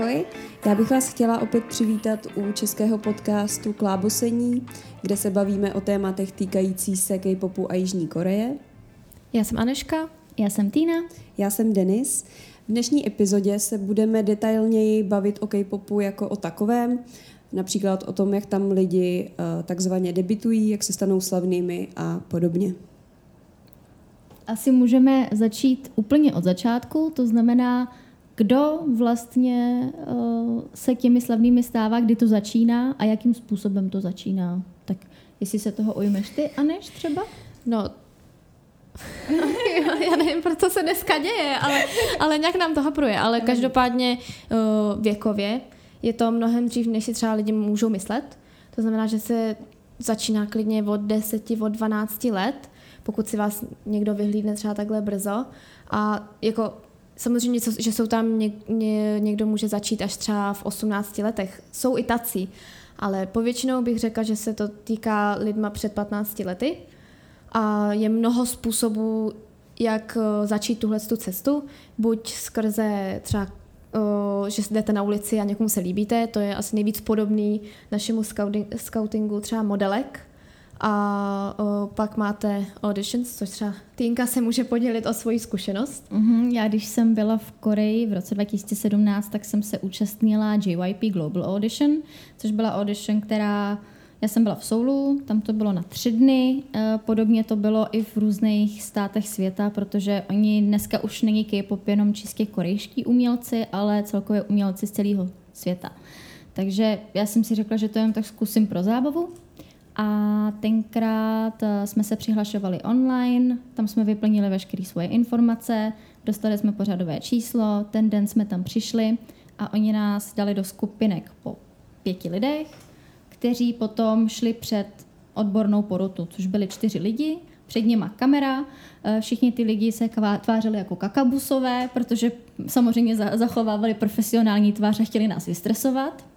Ahoj, já bych vás chtěla opět přivítat u českého podcastu Klábosení, kde se bavíme o tématech týkající se K-popu a Jižní Koreje. Já jsem Aneška. Já jsem Týna. Já jsem Denis. V dnešní epizodě se budeme detailněji bavit o K-popu jako o takovém, například o tom, jak tam lidi uh, takzvaně debitují, jak se stanou slavnými a podobně. Asi můžeme začít úplně od začátku, to znamená, kdo vlastně uh, se těmi slavnými stává, kdy to začíná a jakým způsobem to začíná. Tak jestli se toho ujmeš ty, Aneš, třeba? No, já nevím, proto se dneska děje, ale, ale nějak nám to hapruje. Ale každopádně uh, věkově je to mnohem dřív, než si třeba lidi můžou myslet. To znamená, že se začíná klidně od 10, od 12 let, pokud si vás někdo vyhlídne třeba takhle brzo. A jako samozřejmě, že jsou tam něk, ně, někdo může začít až třeba v 18 letech. Jsou i tací, ale povětšinou bych řekla, že se to týká lidma před 15 lety. A je mnoho způsobů, jak eh, začít tuhle tu cestu, buď skrze třeba eh, že jdete na ulici a někomu se líbíte, to je asi nejvíc podobný našemu scoutingu třeba modelek, a o, pak máte auditions, což třeba Týnka se může podělit o svoji zkušenost. Mm-hmm, já když jsem byla v Koreji v roce 2017, tak jsem se účastnila JYP Global Audition, což byla audition, která já jsem byla v Soulu, tam to bylo na tři dny, e, podobně to bylo i v různých státech světa, protože oni dneska už není K-pop jenom čistě korejští umělci, ale celkově umělci z celého světa. Takže já jsem si řekla, že to jen tak zkusím pro zábavu. A tenkrát e, jsme se přihlašovali online, tam jsme vyplnili veškeré svoje informace, dostali jsme pořadové číslo, ten den jsme tam přišli a oni nás dali do skupinek po pěti lidech kteří potom šli před odbornou porotu, což byli čtyři lidi, před nima kamera, eh, všichni ty lidi se tvářili jako kakabusové, protože samozřejmě zachovávali profesionální tvář a chtěli nás vystresovat.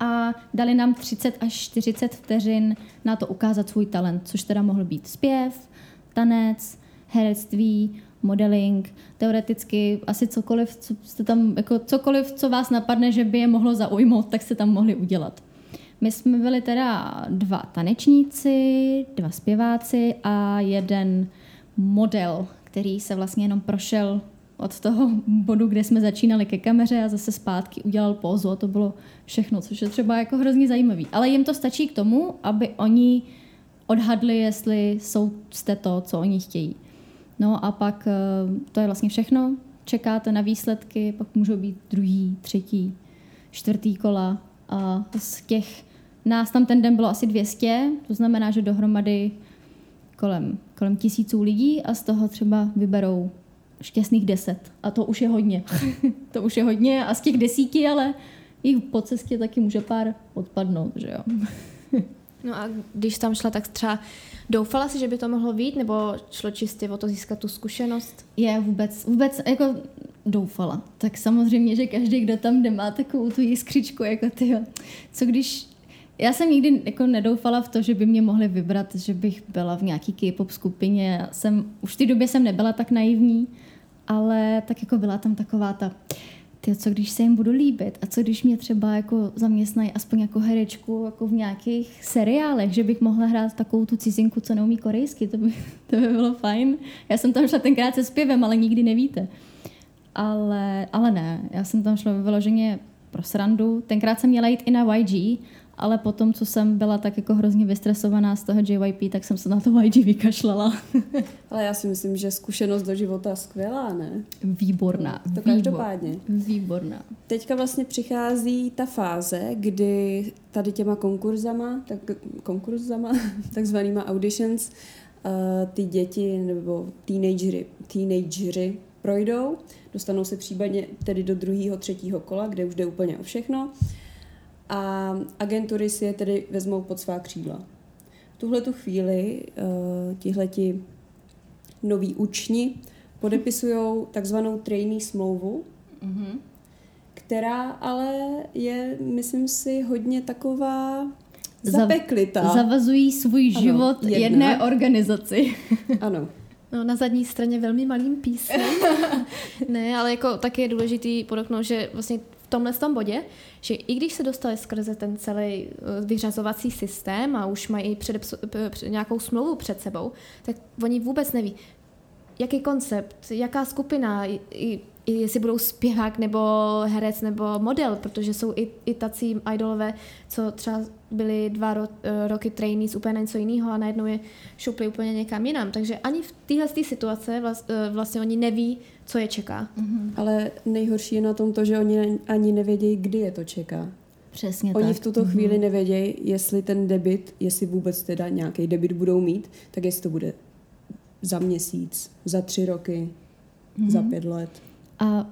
A dali nám 30 až 40 vteřin na to ukázat svůj talent, což teda mohl být zpěv, tanec, herectví, modeling, teoreticky asi cokoliv, co jste tam, jako cokoliv, co vás napadne, že by je mohlo zaujmout, tak se tam mohli udělat. My jsme byli teda dva tanečníci, dva zpěváci a jeden model, který se vlastně jenom prošel od toho bodu, kde jsme začínali ke kameře a zase zpátky udělal pózu a to bylo všechno, což je třeba jako hrozně zajímavý. Ale jim to stačí k tomu, aby oni odhadli, jestli jsou jste to, co oni chtějí. No a pak eh, to je vlastně všechno. Čekáte na výsledky, pak můžou být druhý, třetí, čtvrtý kola a z těch Nás tam ten den bylo asi 200, to znamená, že dohromady kolem, kolem tisíců lidí a z toho třeba vyberou šťastných deset. A to už je hodně. to už je hodně a z těch desíti, ale jich po cestě taky může pár odpadnout, že jo. no a když tam šla, tak třeba doufala si, že by to mohlo být, nebo šlo čistě o to získat tu zkušenost? Je vůbec, vůbec jako doufala. Tak samozřejmě, že každý, kdo tam jde, má takovou tu jiskřičku, jako ty, co když já jsem nikdy jako nedoufala v to, že by mě mohli vybrat, že bych byla v nějaký K-pop skupině. Já jsem, už v té době jsem nebyla tak naivní, ale tak jako byla tam taková ta, ty, co když se jim budu líbit a co když mě třeba jako zaměstnají aspoň jako herečku jako v nějakých seriálech, že bych mohla hrát takovou tu cizinku, co neumí korejsky, to by, to by bylo fajn. Já jsem tam šla tenkrát se zpěvem, ale nikdy nevíte. Ale, ale ne, já jsem tam šla vyloženě pro srandu. Tenkrát jsem měla jít i na YG, ale potom, co jsem byla tak jako hrozně vystresovaná z toho JYP, tak jsem se na to YG vykašlala. ale já si myslím, že zkušenost do života skvělá, ne? Výborná. To každopádně. Výborná. Teďka vlastně přichází ta fáze, kdy tady těma konkurzama, tak, konkurzama, takzvanýma auditions, uh, ty děti nebo teenagery, teenagery projdou, dostanou se případně tedy do druhého, třetího kola, kde už jde úplně o všechno a agentury si je tedy vezmou pod svá křídla. V tuhle tu chvíli uh, tihleti noví učni podepisují takzvanou trainee smlouvu, mm-hmm. která ale je, myslím si, hodně taková zapeklitá. Zavazují svůj ano, život jedna. jedné organizaci. ano. No, na zadní straně velmi malým písmem. ne, ale jako taky je důležitý podotknout, že vlastně v tomhle tom bodě, že i když se dostali skrze ten celý eh, vyřazovací systém a už mají před, nějakou smlouvu před sebou, tak oni vůbec neví, jaký koncept, jaká skupina, i, i jestli budou zpěvák nebo herec nebo model, protože jsou i, i tací idolové, co třeba byli dva ro, eh, roky trainees úplně něco jiného a najednou je šupli úplně někam jinam. Takže ani v téhle situace vlast, eh, vlastně oni neví, co je čeká. Mm-hmm. Ale nejhorší je na tom to, že oni ani nevědějí, kdy je to čeká. Přesně Oni tak. v tuto chvíli mm-hmm. nevědějí, jestli ten debit, jestli vůbec teda nějaký debit budou mít, tak jestli to bude za měsíc, za tři roky, mm-hmm. za pět let. A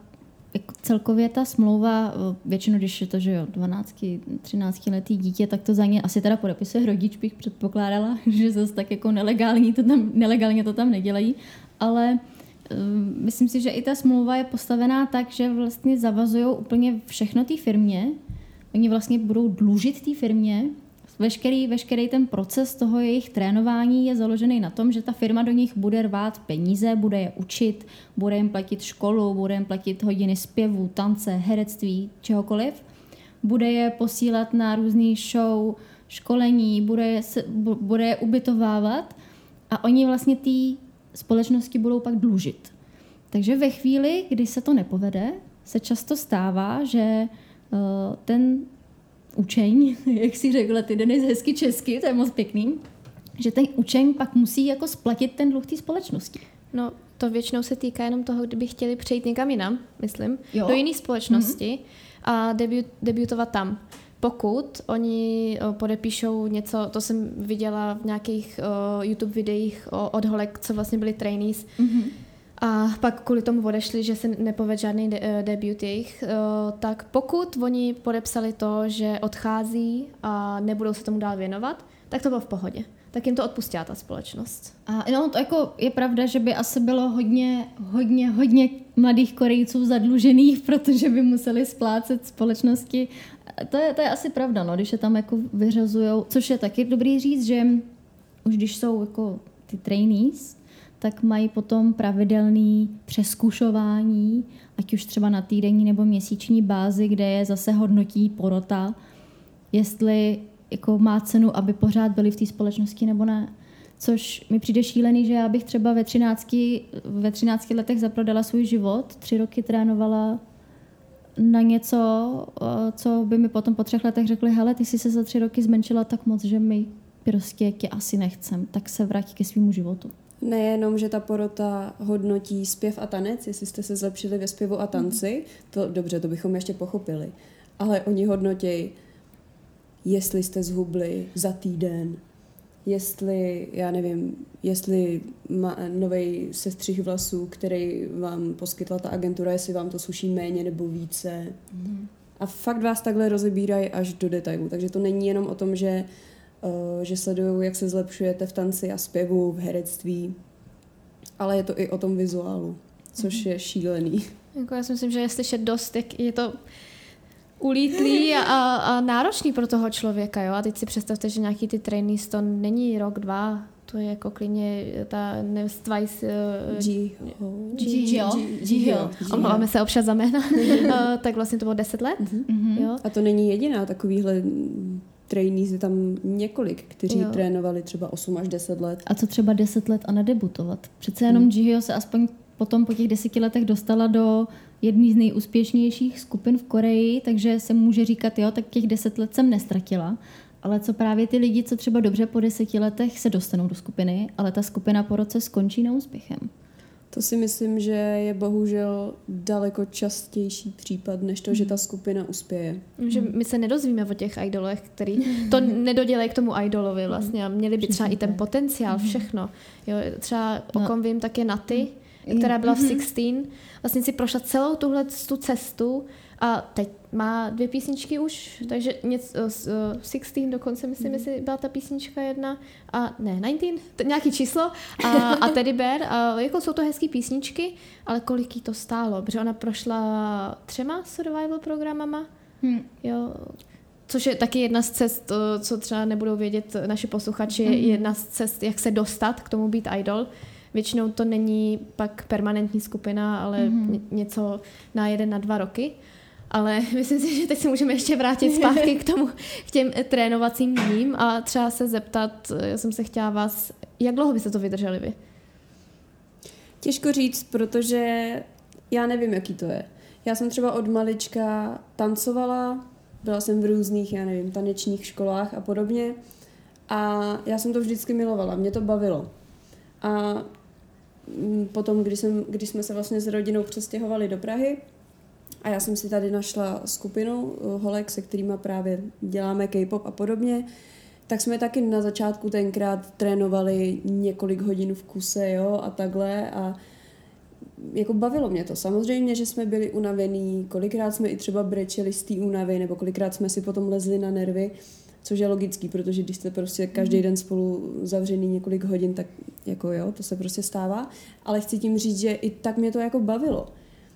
jako celkově ta smlouva, většinou, když je to, že jo, 12, 13 letý dítě, tak to za ně asi teda podepisuje rodič, bych předpokládala, že zase tak jako nelegální to tam, nelegálně to tam nedělají, ale um, myslím si, že i ta smlouva je postavená tak, že vlastně zavazují úplně všechno té firmě, oni vlastně budou dlužit té firmě Veškerý, veškerý ten proces toho jejich trénování je založený na tom, že ta firma do nich bude rvát peníze, bude je učit, bude jim platit školu, bude jim platit hodiny zpěvu, tance, herectví, čehokoliv. Bude je posílat na různý show, školení, bude je, bude je ubytovávat a oni vlastně té společnosti budou pak dlužit. Takže ve chvíli, kdy se to nepovede, se často stává, že uh, ten učeň, jak si řekla ty Denis hezky česky, to je moc pěkný, že ten učeň pak musí jako splatit ten dluh té společnosti. No, to většinou se týká jenom toho, kdyby chtěli přejít někam jinam, myslím, jo. do jiné společnosti mm-hmm. a debut, debutovat tam. Pokud oni o, podepíšou něco, to jsem viděla v nějakých o, YouTube videích o, od holek, co vlastně byli trainees, mm-hmm a pak kvůli tomu odešli, že se nepovedl žádný de- eh, debut jejich, uh, tak pokud oni podepsali to, že odchází a nebudou se tomu dál věnovat, tak to bylo v pohodě. Tak jim to odpustila ta společnost. A no, to jako je pravda, že by asi bylo hodně, hodně, hodně mladých Korejců zadlužených, protože by museli splácet společnosti. To je, to je asi pravda, no, když je tam jako vyřazujou. Což je taky dobrý říct, že už když jsou jako ty trainees, tak mají potom pravidelný přeskušování, ať už třeba na týdenní nebo měsíční bázi, kde je zase hodnotí porota, jestli jako má cenu, aby pořád byli v té společnosti nebo ne. Což mi přijde šílený, že já bych třeba ve 13, ve 13 letech zaprodala svůj život, tři roky trénovala na něco, eh, co by mi potom po třech letech řekli, hele, ty jsi se za tři roky zmenšila tak moc, že mi prostě tě asi nechcem, tak se vrať ke svýmu životu. Nejenom, že ta porota hodnotí zpěv a tanec, jestli jste se zlepšili ve zpěvu a tanci, to dobře, to bychom ještě pochopili. Ale oni hodnotí, jestli jste zhubli za týden, jestli, já nevím, jestli má nový sestřih vlasů, který vám poskytla ta agentura, jestli vám to suší méně nebo více. Mm. A fakt vás takhle rozebírají až do detailu. Takže to není jenom o tom, že že sledují, jak se zlepšujete v tanci a zpěvu, v herectví, ale je to i o tom vizuálu, což mm-hmm. je šílený. Jako já si myslím, že je slyšet dost, jak je to ulítlý a, a náročný pro toho člověka, jo. A teď si představte, že nějaký ty trainees to není rok, dva, to je jako klidně ta Neves Twice... Jihyo. Jihyo. Omlouváme se občas za jména. Eh, tak vlastně to bylo deset let. Mm-hmm. Jo. A to není jediná takovýhle trainees je tam několik, kteří jo. trénovali třeba 8 až 10 let. A co třeba 10 let a nedebutovat? Přece jenom hmm. Jihyo se aspoň potom po těch deseti letech dostala do jedné z nejúspěšnějších skupin v Koreji, takže se může říkat, jo, tak těch deset let jsem nestratila. Ale co právě ty lidi, co třeba dobře po deseti letech se dostanou do skupiny, ale ta skupina po roce skončí neúspěchem. To si myslím, že je bohužel daleko častější případ, než to, že ta skupina uspěje. Že my se nedozvíme o těch idolech, který to nedodělají k tomu idolovi vlastně. A měli by třeba i ten potenciál, všechno. Jo, třeba o kom vím, tak je Naty, která byla v mhm. Sixteen. Vlastně si prošla celou tuhle tu cestu a teď má dvě písničky už, takže něco, uh, 16 dokonce, myslím, mm. jestli byla ta písnička jedna, a ne, 19, t- nějaký číslo, a, a Teddy Bear, a jako jsou to hezké písničky, ale kolik jí to stálo, protože ona prošla třema survival programama, mm. jo, což je taky jedna z cest, co třeba nebudou vědět naši posluchači, mm. jedna z cest, jak se dostat k tomu být idol, Většinou to není pak permanentní skupina, ale mm-hmm. něco na jeden, na dva roky. Ale myslím si, že teď se můžeme ještě vrátit zpátky k tomu, k těm trénovacím dním a třeba se zeptat, já jsem se chtěla vás, jak dlouho byste to vydrželi vy? Těžko říct, protože já nevím, jaký to je. Já jsem třeba od malička tancovala, byla jsem v různých, já nevím, tanečních školách a podobně. A já jsem to vždycky milovala, mě to bavilo. A mm, potom, když, jsem, když jsme se vlastně s rodinou přestěhovali do Prahy, a já jsem si tady našla skupinu eh, holek, se kterými právě děláme K-pop a podobně, tak jsme taky na začátku tenkrát trénovali několik hodin v kuse, jo, a takhle a jako bavilo mě to. Samozřejmě, že jsme byli unavení, kolikrát jsme i třeba brečeli z té únavy, nebo kolikrát jsme si potom lezli na nervy, což je logický, protože když jste prostě každý den spolu zavřený několik hodin, tak jako jo, to se prostě stává. Ale chci tím říct, že i tak mě to jako bavilo.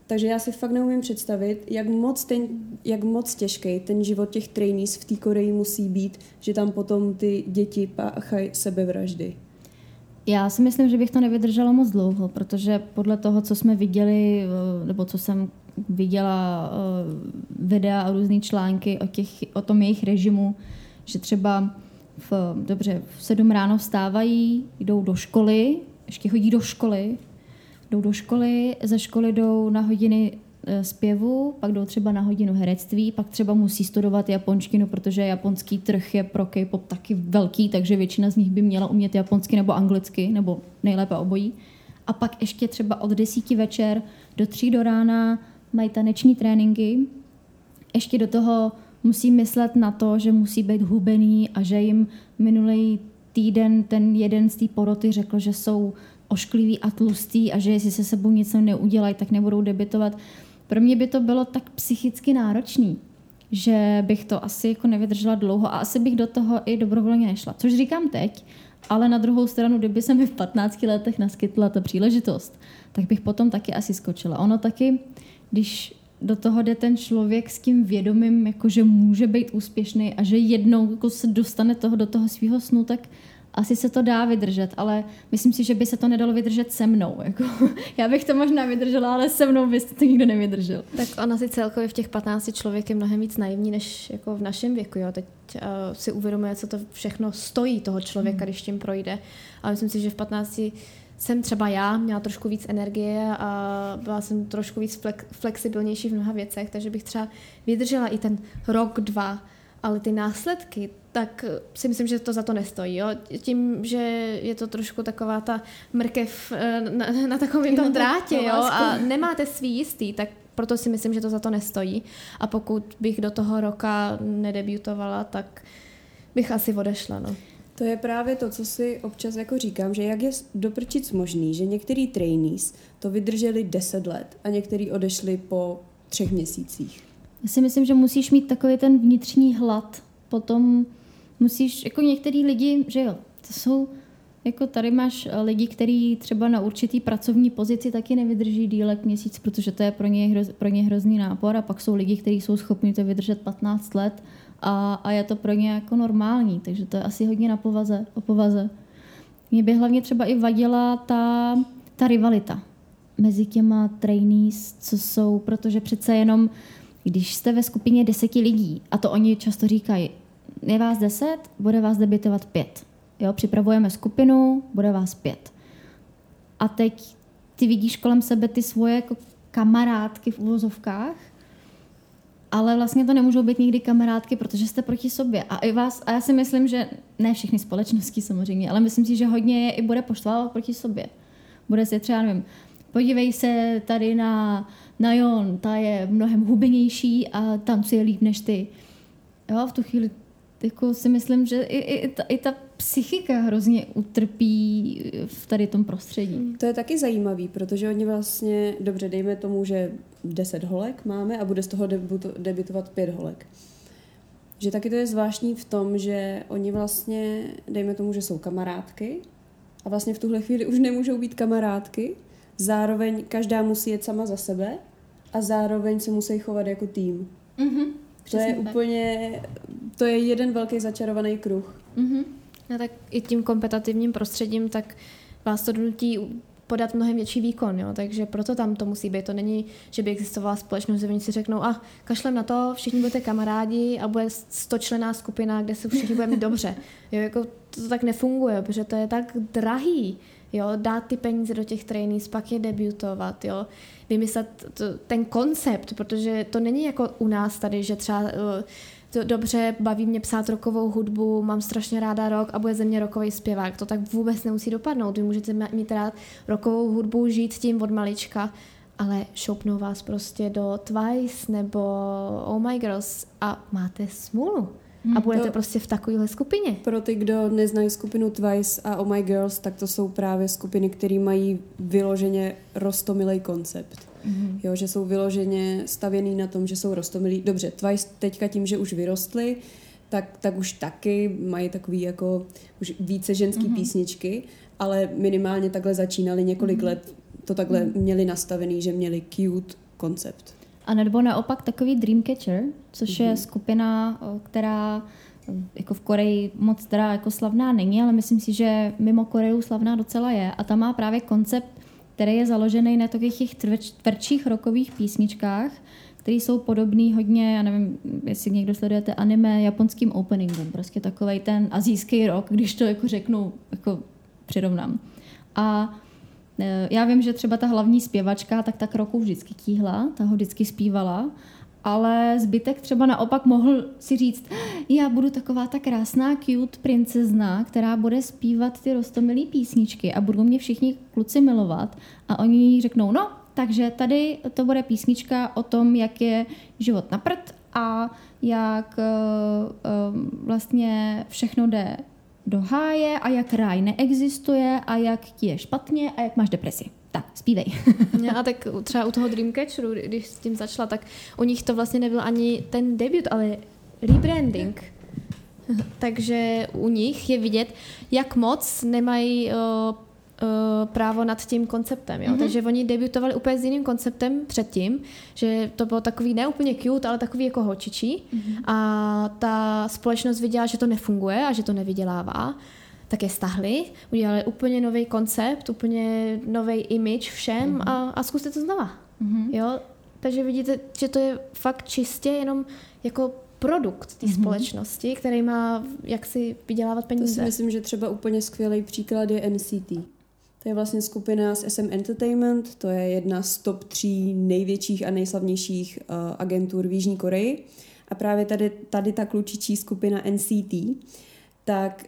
Takže já si fakt neumím představit, jak moc, ten, jak moc těžký ten život těch trainees v té Koreji musí být, že tam potom ty děti páchají sebevraždy. Já si myslím, že bych to nevydržela moc dlouho, protože podle toho, co jsme viděli, eh, nebo co jsem viděla eh, videa a různé články o, těch, o tom jejich režimu, že třeba v, dobře, v sedm ráno vstávají, jdou do školy, ještě chodí do školy, jdou do školy, ze školy jdou na hodiny e, zpěvu, pak jdou třeba na hodinu herectví, pak třeba musí studovat japonštinu, protože japonský trh je pro K-pop taky velký, takže většina z nich by měla umět japonsky nebo anglicky, nebo nejlépe obojí. A pak ještě třeba od desíti večer do tří do rána mají taneční tréninky. Ještě do toho musí myslet na to, že musí být hubený a že jim minulý týden ten jeden z té poroty řekl, že jsou ošklivý a tlustý a že jestli se sebou něco neudělají, tak nebudou debitovat. Pro mě by to bylo tak psychicky náročný, že bych to asi jako nevydržela dlouho a asi bych do toho i dobrovolně nešla. Což říkám teď, ale na druhou stranu, kdyby se mi v 15 letech naskytla ta příležitost, tak bych potom taky asi skočila. Ono taky, když do toho jde ten člověk s tím vědomím, jako že může být úspěšný a že jednou jako se dostane toho do toho svého snu, tak asi se to dá vydržet, ale myslím si, že by se to nedalo vydržet se mnou. Jako, já bych to možná vydržela, ale se mnou byste to nikdo nevydržel. Tak ona si celkově v těch 15 člověk je mnohem víc naivní, než jako v našem věku. Jo. Teď uh, si uvědomuje, co to všechno stojí toho člověka, hmm. když tím projde. Ale myslím si, že v 15 jsem třeba já měla trošku víc energie a byla jsem trošku víc flexibilnější v mnoha věcech, takže bych třeba vydržela i ten rok, dva, ale ty následky, tak si myslím, že to za to nestojí. Jo? Tím, že je to trošku taková ta mrkev eh, na, na takovém tom drátě jo? a nemáte svý jistý, tak proto si myslím, že to za to nestojí. A pokud bych do toho roka nedebutovala, tak bych asi odešla. No. To je právě to, co si občas jako říkám, že jak je doprčic možný, že některý trainees to vydrželi 10 let a některý odešli po třech měsících. Já si myslím, že musíš mít takový ten vnitřní hlad. Potom musíš, jako některý lidi, že jo, to jsou, jako tady máš lidi, kteří třeba na určitý pracovní pozici taky nevydrží dílek měsíc, protože to je pro ně, hroz, pro ně hrozný nápor a pak jsou lidi, kteří jsou schopni to vydržet 15 let a, a je to pro ně jako normální, takže to je asi hodně na povaze, o povaze. Mě by hlavně třeba i vadila ta, ta rivalita mezi těma trainees, co jsou, protože přece jenom když jste ve skupině deseti lidí, a to oni často říkají, je vás deset, bude vás debitovat pět. Jo, připravujeme skupinu, bude vás pět. A teď ty vidíš kolem sebe ty svoje jako kamarádky v uvozovkách, ale vlastně to nemůžou být nikdy kamarádky, protože jste proti sobě. A i vás, a já si myslím, že ne všechny společnosti samozřejmě, ale myslím si, že hodně je i bude poštvávat proti sobě. Bude si třeba, nevím, podívej se tady na, na Jon, ta je mnohem hubenější a tancuje líp než ty. Jo, v tu chvíli jako si myslím, že i, i, ta, i ta psychika hrozně utrpí v tady tom prostředí. To je taky zajímavý, protože oni vlastně, dobře, dejme tomu, že 10 holek máme a bude z toho debuto, debitovat 5 holek. Že taky to je zvláštní v tom, že oni vlastně, dejme tomu, že jsou kamarádky a vlastně v tuhle chvíli už nemůžou být kamarádky, zároveň každá musí jet sama za sebe a zároveň se musí chovat jako tým. Mm-hmm, to je tak. úplně, to je jeden velký začarovaný kruh. Mm-hmm. No tak i tím kompetativním prostředím, tak vás to donutí podat mnohem větší výkon, jo? takže proto tam to musí být. To není, že by existovala společnost, že oni si řeknou, a kašlem na to, všichni budete kamarádi a bude stočlená skupina, kde se všichni budeme mít dobře. Jo, jako to tak nefunguje, protože to je tak drahý. Jo, dát ty peníze do těch trainees, pak je debutovat, jo, vymyslet to, ten koncept, protože to není jako u nás tady, že třeba uh, to dobře, baví mě psát rokovou hudbu, mám strašně ráda rok a bude ze mě rokový zpěvák. To tak vůbec nemusí dopadnout. Vy můžete mít rád rokovou hudbu, žít tím od malička, ale šoupnou vás prostě do Twice nebo Oh My Girls a máte smůlu. Hmm, a budete to prostě v takovéhle skupině. Pro ty, kdo neznají skupinu Twice a Oh My Girls, tak to jsou právě skupiny, které mají vyloženě rostomilý koncept. Mm-hmm. Jo, že jsou vyloženě stavěný na tom, že jsou rostomilí. Dobře, Twice teďka tím, že už vyrostly, tak, tak už taky mají takový jako už více ženský mm-hmm. písničky, ale minimálně takhle začínali několik mm-hmm. let, to takhle mm-hmm. měli nastavený, že měli cute koncept. A nebo naopak takový Dreamcatcher, což mm-hmm. je mhm. skupina, která jako v Koreji moc teda jako slavná není, ale myslím si, že mimo Koreju slavná docela je. A ta má právě koncept který je založený na takových těch tvrdších rokových písničkách, které jsou podobný hodně, já nevím, jestli někdo sledujete anime, japonským openingům, prostě takový ten azijský rok, když to jako řeknu, jako přirovnám. A já vím, že třeba ta hlavní zpěvačka tak tak roku vždycky tíhla, ta ho vždycky zpívala ale zbytek třeba naopak mohl si říct, já budu taková ta krásná cute princezna, která bude zpívat ty rostomilý písničky a budou mě všichni kluci milovat. A oni řeknou, no, takže tady to bude písnička o tom, jak je život na prd a jak uh, uh, vlastně všechno jde do háje a jak ráj neexistuje a jak ti je špatně a jak máš depresi tak zpívej. a tak třeba u toho Dreamcatcheru, když s tím začala, tak u nich to vlastně nebyl ani ten debut, ale rebranding. Takže u nich je vidět, jak moc nemají uh, uh, právo nad tím konceptem. Jo? Mm-hmm. Takže oni debutovali úplně s jiným konceptem předtím, že to bylo takový ne úplně cute, ale takový jako hočičí. Mm-hmm. A ta společnost viděla, že to nefunguje a že to nevydělává tak je stahli, udělali úplně nový koncept, úplně nový image všem mm-hmm. a, a zkuste to znova. Mm-hmm. Jo? Takže vidíte, že to je fakt čistě jenom jako produkt té mm-hmm. společnosti, který má jak si vydělávat peníze. To si myslím, že třeba úplně skvělý příklad je NCT. To je vlastně skupina z SM Entertainment, to je jedna z top tří největších a nejslavnějších uh, agentur v Jižní Koreji. A právě tady, tady ta klučičí skupina NCT, tak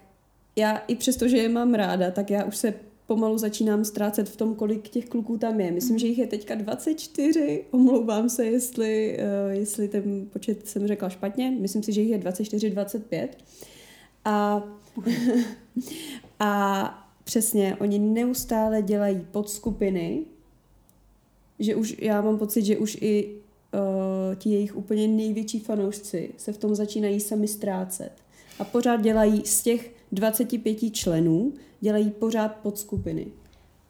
já i přesto, že je mám ráda, tak já už se pomalu začínám ztrácet v tom, kolik těch kluků tam je. Myslím, že jich je teďka 24, omlouvám se, jestli, uh, jestli ten počet jsem řekla špatně. Myslím si, že jich je 24, 25. A, a přesně, oni neustále dělají podskupiny, že už, já mám pocit, že už i uh, ti jejich úplně největší fanoušci se v tom začínají sami ztrácet. A pořád dělají z těch 25 členů dělají pořád podskupiny.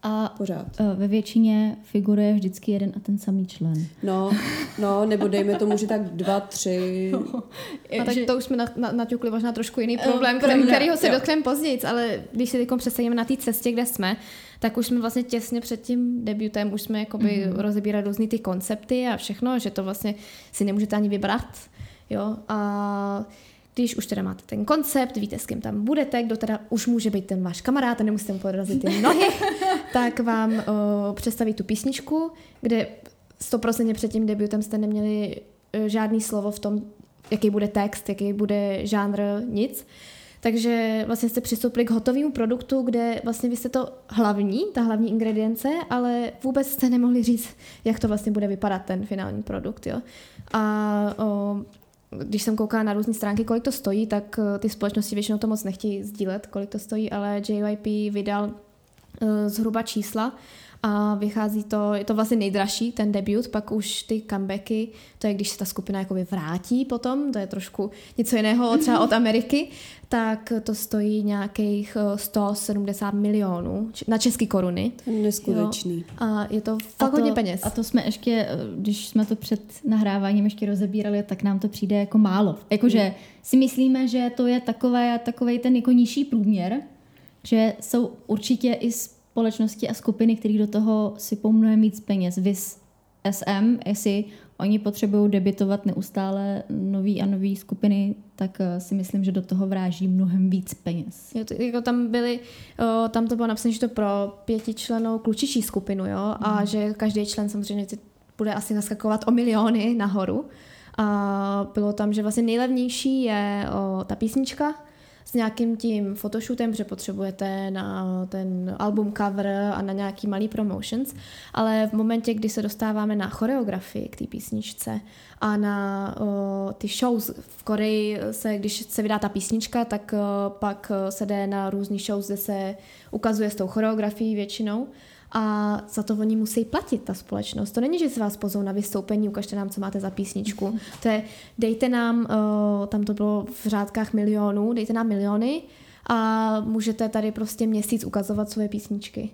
A pořád. E, ve většině figuruje vždycky jeden a ten samý člen. No, no nebo dejme tomu, že tak dva, tři. No, a tak že... to už jsme naťukli možná trošku jiný e, problém, který, kterýho se dotkneme později, ale když si teď představíme na té cestě, kde jsme, tak už jsme vlastně těsně před tím debutem, už jsme jakoby mm-hmm. rozebírali různý ty koncepty a všechno, že to vlastně si nemůžete ani vybrat. Jo, a když už teda máte ten koncept, víte, s kým tam budete, kdo teda už může být ten váš kamarád a nemusíte mu podrazit ty nohy, tak vám o, představí tu písničku, kde stoprocentně před tím debutem jste neměli o, žádný slovo v tom, jaký bude text, jaký bude žánr, nic. Takže vlastně jste přistoupili k hotovému produktu, kde vlastně vy jste to hlavní, ta hlavní ingredience, ale vůbec jste nemohli říct, jak to vlastně bude vypadat ten finální produkt. Jo? A o, když jsem koukala na různé stránky, kolik to stojí, tak eh, ty společnosti většinou to moc nechtějí sdílet, kolik to stojí, ale JYP vydal uh, zhruba čísla a vychází to, je to vlastně nejdražší, ten debut, pak už ty comebacky, to je když se ta skupina jakoby vrátí potom, to je trošku něco jiného třeba od Ameriky, tak to stojí nějakých 170 milionů na české koruny. Neskutečný. Jo. A je to fakt to, hodně peněz. A to jsme ještě, eh, když jsme to před nahráváním ještě rozebírali, tak nám to přijde jako málo. Jakože mm. si myslíme, že to je takové, takovej ten jako nižší průměr, že jsou určitě i společnosti a skupiny, které do toho sypou mnohem víc peněz. Vys SM, jestli oni potřebují debitovat neustále nový a nový skupiny, tak eh, si myslím, že do toho vráží mnohem víc peněz. Jo, to, jako tam byly, o, tam to bylo napsané, že to pro pětičlenou klučičí skupinu, jo, mm. a že každý člen samozřejmě bude asi naskakovat o miliony nahoru. A bylo tam, že vlastně nejlevnější je o, ta písnička, s nějakým tím photoshootem, že potřebujete na ten album cover a na nějaký malý promotions, ale v momentě, kdy se dostáváme na choreografii k té písničce a na o, ty shows v Koreji se, když se vydá ta písnička, tak o, pak se jde na různý shows, kde se ukazuje s tou choreografií většinou a za to oni musí platit, ta společnost. To není, že se vás pozou na vystoupení, ukažte nám, co máte za písničku. To je, dejte nám, uh, tam to bylo v řádkách milionů, dejte nám miliony a můžete tady prostě měsíc ukazovat svoje písničky.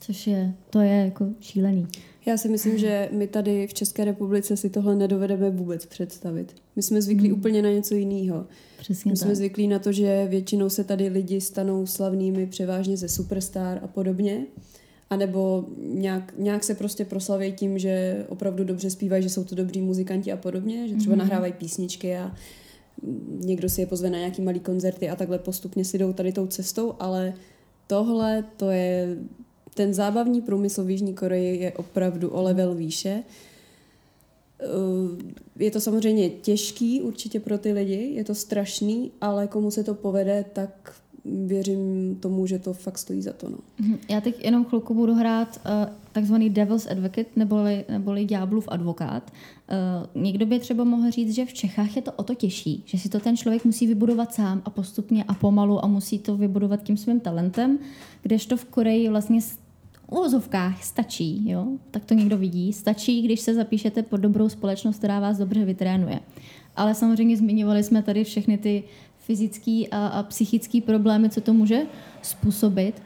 Což je, to je jako šílený. Já si myslím, že my tady v České republice si tohle nedovedeme vůbec představit. My jsme zvyklí hmm. úplně na něco jiného. Přesně My tak. jsme zvyklí na to, že většinou se tady lidi stanou slavnými převážně ze Superstar a podobně. A nebo nějak, nějak se prostě proslaví tím, že opravdu dobře zpívají, že jsou to dobří muzikanti a podobně, že třeba mm-hmm. nahrávají písničky a někdo si je pozve na nějaký malý koncerty a takhle postupně si jdou tady tou cestou, ale tohle to je ten zábavní průmysl v Jižní Koreji je opravdu o level výše. Je to samozřejmě těžký určitě pro ty lidi, je to strašný, ale komu se to povede, tak věřím tomu, že to fakt stojí za to. No. Já teď jenom chvilku budu hrát uh, takzvaný devil's advocate, neboli, neboli ďáblův advokát. Uh, někdo by třeba mohl říct, že v Čechách je to o to těžší, že si to ten člověk musí vybudovat sám a postupně a pomalu a musí to vybudovat tím svým talentem, kdežto v Koreji vlastně úvozovkách stačí, jo? tak to někdo vidí, stačí, když se zapíšete pod dobrou společnost, která vás dobře vytrénuje. Ale samozřejmě zmiňovali jsme tady všechny ty fyzické a, a psychické problémy, co to může způsobit.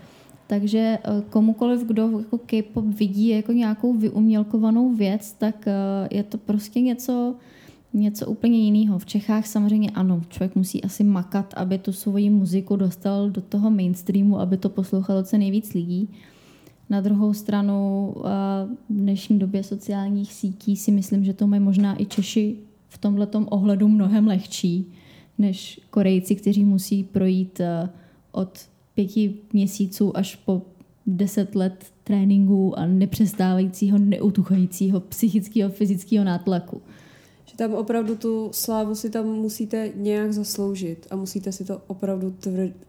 Takže eh, komukoliv, kdo jako K-pop vidí jako nějakou vyumělkovanou věc, tak eh, je to prostě něco, něco úplně jiného. V Čechách samozřejmě ano, člověk musí asi makat, aby tu svoji muziku dostal do toho mainstreamu, aby to poslouchalo co nejvíc lidí. Na druhou stranu v dnešní době sociálních sítí si myslím, že to mají možná i Češi v tomhle ohledu mnohem lehčí než Korejci, kteří musí projít od pěti měsíců až po deset let tréninku a nepřestávajícího, neutuchajícího psychického, fyzického nátlaku. Že tam opravdu tu slávu si tam musíte nějak zasloužit a musíte si to opravdu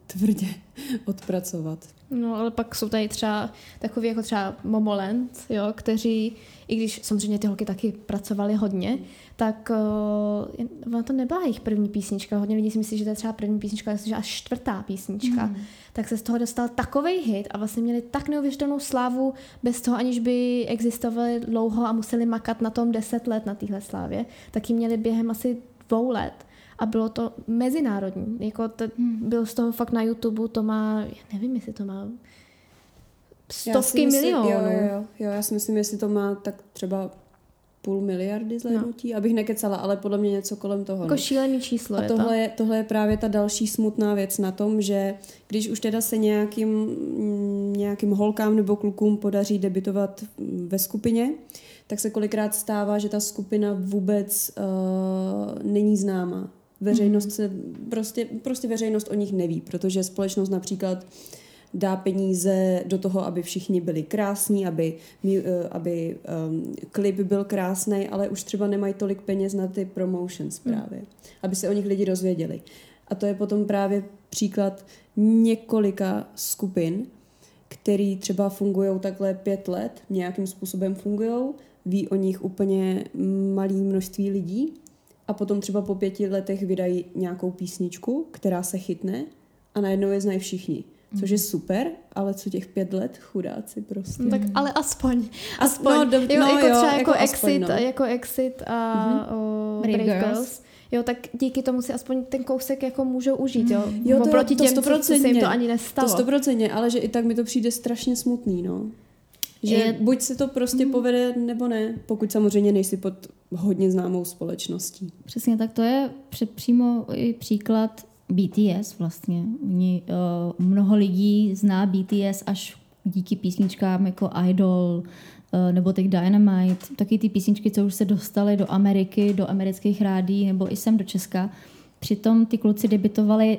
tvrdě odpracovat. No, ale pak jsou tady třeba takový jako třeba Momoland, jo, kteří, i když samozřejmě ty holky taky pracovaly hodně, tak uh, ona to nebyla jejich první písnička. Hodně lidí si myslí, že to je třeba první písnička, že až čtvrtá písnička. Mm. Tak se z toho dostal takový hit a vlastně měli tak neuvěřitelnou slávu bez toho, aniž by existovali dlouho a museli makat na tom deset let na téhle slávě, tak ji měli během asi dvou let a bylo to mezinárodní. Jako to, hmm. Bylo z toho fakt na YouTube, to má, já nevím, jestli to má stovky myslím, milionů. Jo, jo, jo, já si myslím, jestli to má tak třeba půl miliardy zhlédnutí, no. abych nekecala, ale podle mě něco kolem toho. Jako no. šílený číslo A je tohle, to. je, tohle je právě ta další smutná věc na tom, že když už teda se nějakým, nějakým holkám nebo klukům podaří debitovat ve skupině, tak se kolikrát stává, že ta skupina vůbec uh, není známa. Veřejnost se, prostě, prostě veřejnost o nich neví, protože společnost například dá peníze do toho, aby všichni byli krásní, aby, aby um, klip byl krásný, ale už třeba nemají tolik peněz na ty promotions právě, hmm. aby se o nich lidi dozvěděli. A to je potom právě příklad několika skupin, který třeba fungují takhle pět let, nějakým způsobem fungují, ví o nich úplně malý množství lidí a potom třeba po pěti letech vydají nějakou písničku, která se chytne a najednou je znají všichni. Což je super, ale co těch pět let chudáci prostě. No, tak ale aspoň. aspoň. No, do, jo, no, jako jo, třeba jako, jako exit, aspoň, no. jako exit a mm-hmm. o, Brave, Brave Girls. Girls. Jo, tak díky tomu si aspoň ten kousek jako můžou užít, jo. Jo, to, Oproti to, těm, co se jim to ani nestalo. To stoprocentně, ale že i tak mi to přijde strašně smutný, no. Že je... buď se to prostě mm. povede, nebo ne, pokud samozřejmě nejsi pod hodně známou společností. Přesně tak, to je přímo i příklad BTS vlastně. Oni, uh, mnoho lidí zná BTS až díky písničkám jako Idol uh, nebo teď Dynamite. Taky ty písničky, co už se dostaly do Ameriky, do amerických rádí nebo i sem do Česka. Přitom ty kluci debitovali,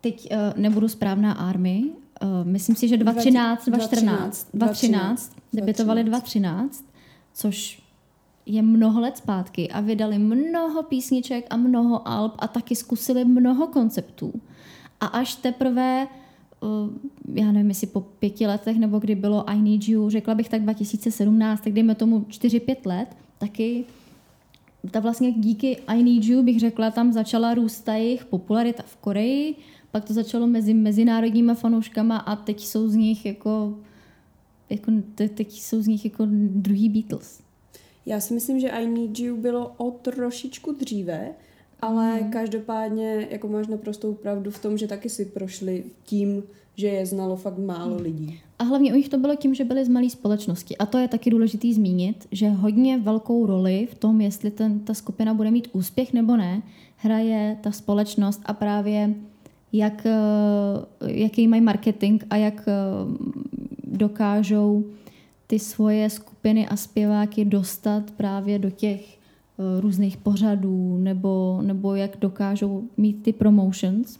teď uh, nebudu správná Army, uh, myslím si, že 2013, 2014, 2013, debitovali 2013, což je mnoho let zpátky a vydali mnoho písniček a mnoho alb a taky zkusili mnoho konceptů. A až teprve, já nevím, jestli po pěti letech nebo kdy bylo I Need You, řekla bych tak 2017, tak dejme tomu 4-5 let, taky ta vlastně díky I Need You bych řekla, tam začala růst ta jejich popularita v Koreji, pak to začalo mezi mezinárodníma fanouškama a teď jsou z nich jako, jako teď jsou z nich jako druhý Beatles. Já si myslím, že I Need You bylo o trošičku dříve, ale mm. každopádně jako máš naprostou pravdu v tom, že taky si prošli tím, že je znalo fakt málo mm. lidí. A hlavně u nich to bylo tím, že byli z malé společnosti. A to je taky důležitý zmínit, že hodně velkou roli v tom, jestli ten, ta skupina bude mít úspěch nebo ne, hraje ta společnost a právě jak, eh, jaký mají marketing a jak eh, dokážou ty svoje skupiny a zpěváky dostat právě do těch uh, různých pořadů, nebo, nebo jak dokážou mít ty promotions.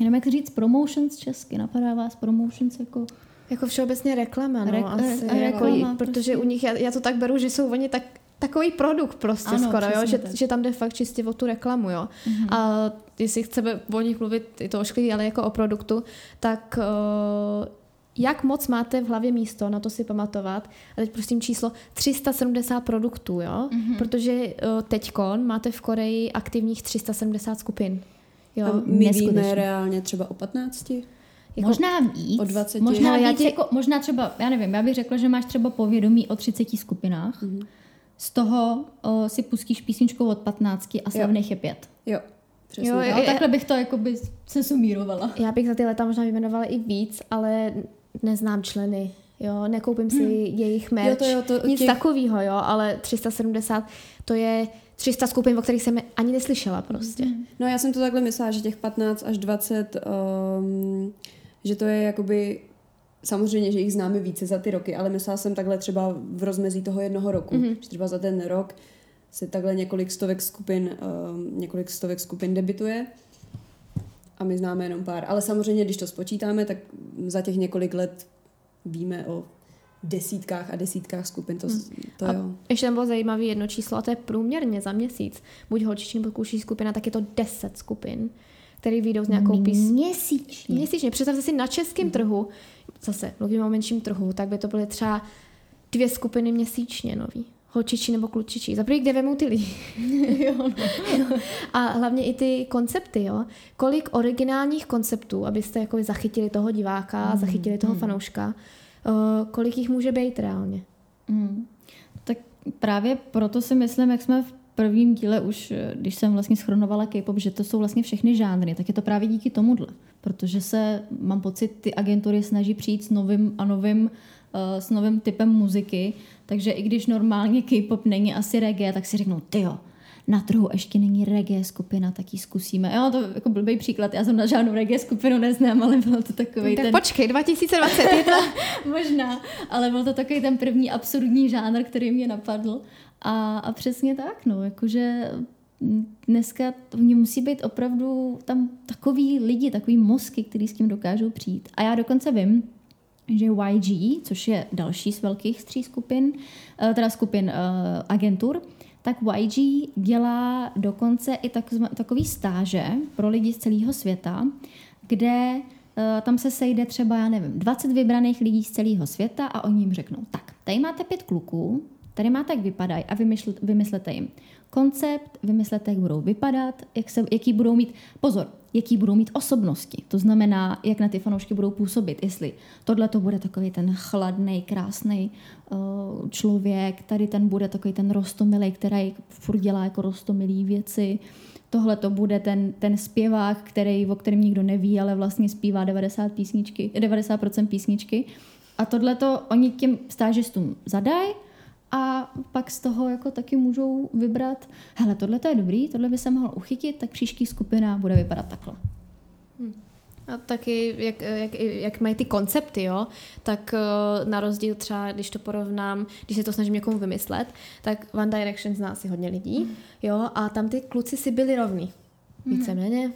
Jenom jak říct promotions česky, napadá vás promotions jako... Jako všeobecně reklama, no, Re- asi, reklama, jako, protože prostě. u nich, já, já to tak beru, že jsou oni tak takový produkt prostě ano, skoro, jo? Že, že tam jde fakt čistě o tu reklamu, jo. Mm-hmm. A jestli chceme o nich mluvit, je to ošklivý, ale jako o produktu, tak uh, jak moc máte v hlavě místo na to si pamatovat. A teď prosím číslo 370 produktů, jo? Mm-hmm. Protože uh, teďkon máte v Koreji aktivních 370 skupin. Jo? A my víme reálně třeba o 15? Jako možná víc. O 20. Možná, no, víc tě... jako, možná třeba, já nevím, já bych řekla, že máš třeba povědomí o 30 skupinách. Mm-hmm. Z toho o, si pustíš písničku od 15 a slavných je pět. Jo. Přesně. Jo, jo, takhle bych to jakoby se sumírovala. Já bych za ty leta možná vyjmenovala i víc, ale neznám členy, jo, nekoupím si hmm. jejich merch, jo, to, jo, to, nic těch... takového, jo, ale 370 to je 300 skupin, o kterých jsem ani neslyšela prostě. Hmm. No já jsem to takhle myslela, že těch 15 až 20, um, že to je jakoby Samozřejmě, že jich známe více za ty roky, ale myslela jsem takhle třeba v rozmezí toho jednoho roku. Mm-hmm. Že třeba za ten rok se takhle několik stovek skupin, um, několik stovek skupin debituje a my známe jenom pár. Ale samozřejmě, když to spočítáme, tak za těch několik let víme o desítkách a desítkách skupin. To, hmm. to a jo. Ještě tam bylo zajímavé jedno číslo a to je průměrně za měsíc. Buď holčičí nebo klučí skupina, tak je to 10 skupin, který vyjdou s nějakou pís... Měsíčně. Měsíčně. Představte si na českém hmm. trhu, zase mluvíme o menším trhu, tak by to byly třeba dvě skupiny měsíčně nový holčičí nebo klučičí. Za prvý, kde vemou ty lidi. jo, no. A hlavně i ty koncepty, jo. Kolik originálních konceptů, abyste jako zachytili toho diváka, mm, zachytili toho mm. fanouška, uh, kolik jich může být reálně? Mm. Tak právě proto si myslím, jak jsme v prvním díle už, když jsem vlastně schronovala K-pop, že to jsou vlastně všechny žánry, tak je to právě díky tomuhle. Protože se, mám pocit, ty agentury snaží přijít s novým a novým uh, s novým typem muziky, takže i když normálně K-pop není asi reggae, tak si řeknou, ty jo, na trhu ještě není reggae skupina, tak ji zkusíme. Jo, to jako blbý příklad, já jsem na žádnou reggae skupinu neznám, ale bylo to takový tak ten... počkej, 2021. Možná, ale byl to takový ten první absurdní žánr, který mě napadl. A, a přesně tak, no, jakože dneska oni musí být opravdu tam takový lidi, takový mozky, který s tím dokážou přijít. A já dokonce vím, že YG, což je další z velkých tří skupin, eh, teda skupin uh, agentur, tak YG dělá dokonce i tak, takový stáže pro lidi z celého světa, kde uh, tam se sejde třeba, já nevím, 20 vybraných lidí z celého světa a oni jim řeknou, tak, tady máte pět kluků, tady máte, jak vypadají a vymysl, vymyslete jim koncept, vymyslete, jak budou vypadat, jak se, jaký budou mít, pozor, jaký budou mít osobnosti. To znamená, jak na ty fanoušky budou působit. Jestli tohle to bude takový ten chladný, krásný uh, člověk, tady ten bude takový ten rostomilý, který furt dělá jako rostomilý věci. Tohle to bude ten, ten zpěvák, který, o kterém nikdo neví, ale vlastně zpívá 90 písničky, 90% písničky. A tohle to oni těm stážistům zadají a pak z toho jako taky můžou vybrat, hele, tohle to je dobrý, tohle by se mohl uchytit, tak příští skupina bude vypadat takhle. A taky, jak, jak, jak mají ty koncepty, jo, tak eh, na rozdíl třeba, když to porovnám, když se to snažím někomu vymyslet, tak One Direction zná si hodně lidí, jo, a tam ty kluci si byli rovní. Víceméně,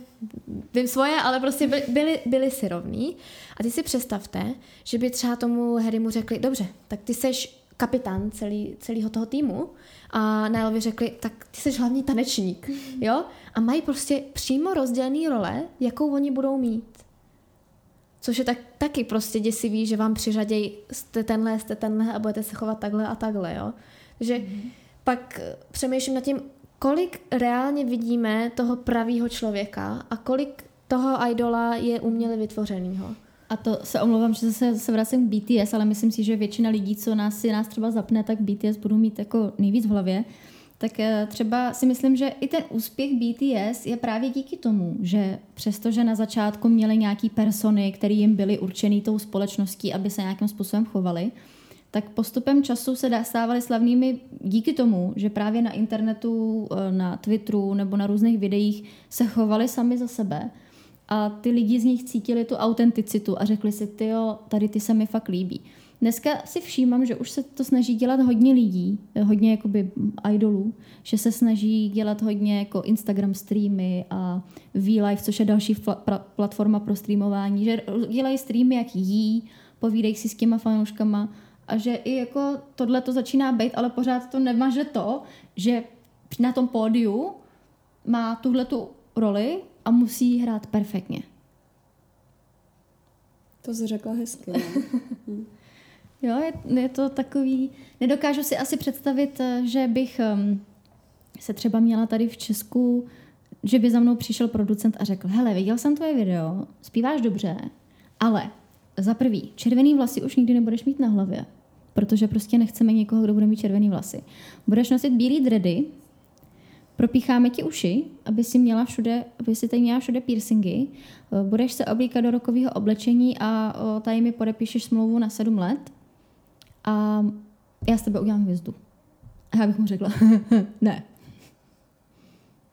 vím svoje, ale prostě byli, byli, byli si rovní. A ty si představte, že by třeba tomu Harrymu řekli, dobře, tak ty seš kapitán celý, celého toho týmu a Nileovi řekli, tak ty jsi hlavní tanečník, jo? A mají prostě přímo rozdělený role, jakou oni budou mít. Což je tak, taky prostě děsivý, že vám přiřadějí jste tenhle, jste tenhle a budete se chovat takhle a takhle, jo? Takže mm-hmm. pak přemýšlím nad tím, kolik reálně vidíme toho pravýho člověka a kolik toho idola je uměle vytvořenýho. A to se omlouvám, že zase se vracím k BTS, ale myslím si, že většina lidí, co nás si nás třeba zapne, tak BTS budou mít jako nejvíc v hlavě. Tak eh, třeba si myslím, že i ten úspěch BTS je právě díky tomu, že přestože na začátku měli nějaký persony, které jim byly určený tou společností, aby se nějakým způsobem chovali, tak postupem času se stávali slavnými díky tomu, že právě na internetu, eh, na Twitteru nebo na různých videích se chovali sami za sebe a ty lidi z nich cítili tu autenticitu a řekli si, ty jo, tady ty se mi fakt líbí. Dneska si všímám, že už se to snaží dělat hodně lidí, hodně jakoby idolů, že se snaží dělat hodně jako Instagram streamy a V-Live, což je další platforma pro streamování, že dělají streamy, jak jí, povídají si s těma fanouškama a že i jako tohle to začíná být, ale pořád to nemaže to, že na tom pódiu má tuhle tu roli a musí hrát perfektně. To jsi řekla hezky. No. jo, je, je to takový... Nedokážu si asi představit, eh, že bych um, se třeba měla tady v Česku, že by za mnou přišel producent a řekl, hele, viděl jsem tvoje video, zpíváš dobře, ale za prvý, červený vlasy už nikdy nebudeš mít na hlavě, protože prostě nechceme někoho, kdo bude mít červený vlasy. Budeš nosit bílý dredy, propícháme ti uši, aby si měla všude, aby si tady měla všude piercingy, eh, budeš se oblíkat do rokového oblečení a tady mi podepíšeš smlouvu na sedm let a já s tebe udělám hvězdu. A já bych mu řekla, ne.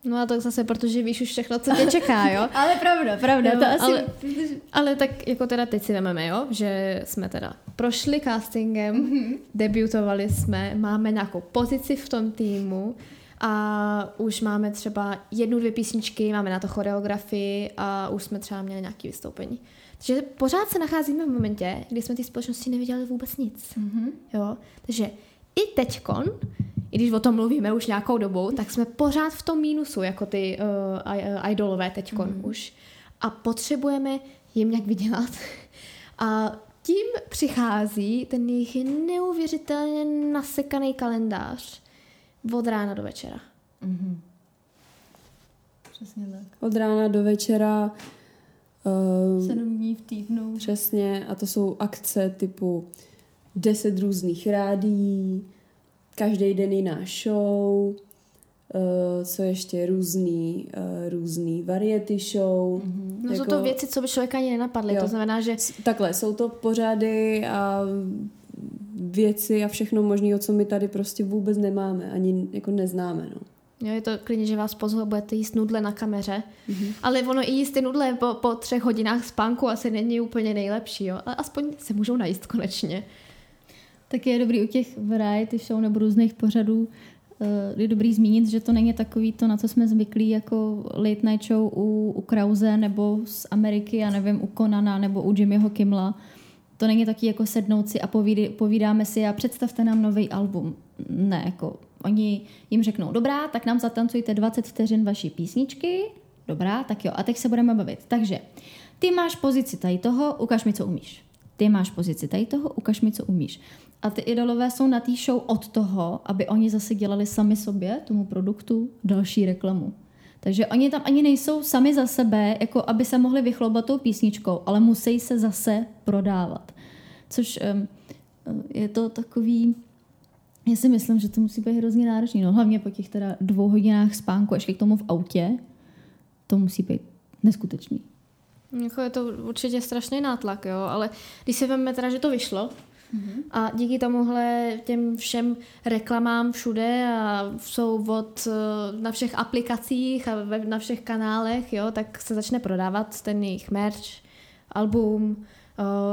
No a tak zase, protože víš už všechno, co tě čeká, jo? ale pravda, pravda. Jo, to asi... ale, ale tak jako teda teď si vememe, jo? Že jsme teda prošli castingem, mm-hmm. debutovali jsme, máme nějakou pozici v tom týmu, a už máme třeba jednu, dvě písničky, máme na to choreografii a už jsme třeba měli nějaké vystoupení. Takže pořád se nacházíme v momentě, kdy jsme ty společnosti neviděli vůbec nic. Mm-hmm. Jo? Takže i teďkon, i když o tom mluvíme už nějakou dobu, tak jsme pořád v tom mínusu, jako ty uh, idolové teďkon mm-hmm. už. A potřebujeme jim nějak vydělat. A tím přichází ten jejich neuvěřitelně nasekaný kalendář, od rána do večera. Mm-hmm. Přesně tak. Od rána do večera. Um, Sedm dní v týdnu. Přesně. A to jsou akce typu deset různých rádií, každý den jiná show, Uh, co ještě různý, uh, různý variety show. Mm-hmm. No jako, jsou to věci, co by člověka ani nenapadly, jo. to znamená, že... Takhle, jsou to pořady a věci a všechno možné, co my tady prostě vůbec nemáme, ani jako neznáme. No. Jo, je to klidně, že vás pozve, budete jíst nudle na kameře, mm-hmm. ale ono i jíst ty nudle po, po třech hodinách spánku asi není úplně nejlepší, jo? ale aspoň se můžou najíst konečně. Tak je dobrý u těch variety show nebo různých pořadů, eh, je dobrý zmínit, že to není takový to, na co jsme zvyklí jako late night show u, u Krause nebo z Ameriky, já nevím, u Konana nebo u Jimmyho Kimla, to není taky jako sednout si a povídy, povídáme si a představte nám nový album. Ne, jako oni jim řeknou, dobrá, tak nám zatancujte 20 vteřin vaší písničky, dobrá, tak jo, a teď se budeme bavit. Takže, ty máš pozici tady toho, ukaž mi, co umíš. Ty máš pozici tady toho, ukaž mi, co umíš. A ty idolové jsou na té show od toho, aby oni zase dělali sami sobě, tomu produktu, další reklamu. Takže oni tam ani nejsou sami za sebe, jako aby se mohli vychloubat tou písničkou, ale musí se zase prodávat. Což je to takový, já si myslím, že to musí být hrozně náročný. No, hlavně po těch teda dvou hodinách spánku, ještě k tomu v autě, to musí být neskutečný. Jako je to určitě strašný nátlak, jo, ale když si vezmeme teda, že to vyšlo, Mm-hmm. A díky tomuhle těm všem reklamám všude a jsou od eh, na všech aplikacích a na všech kanálech, jo, tak se začne prodávat ten jejich merch, album,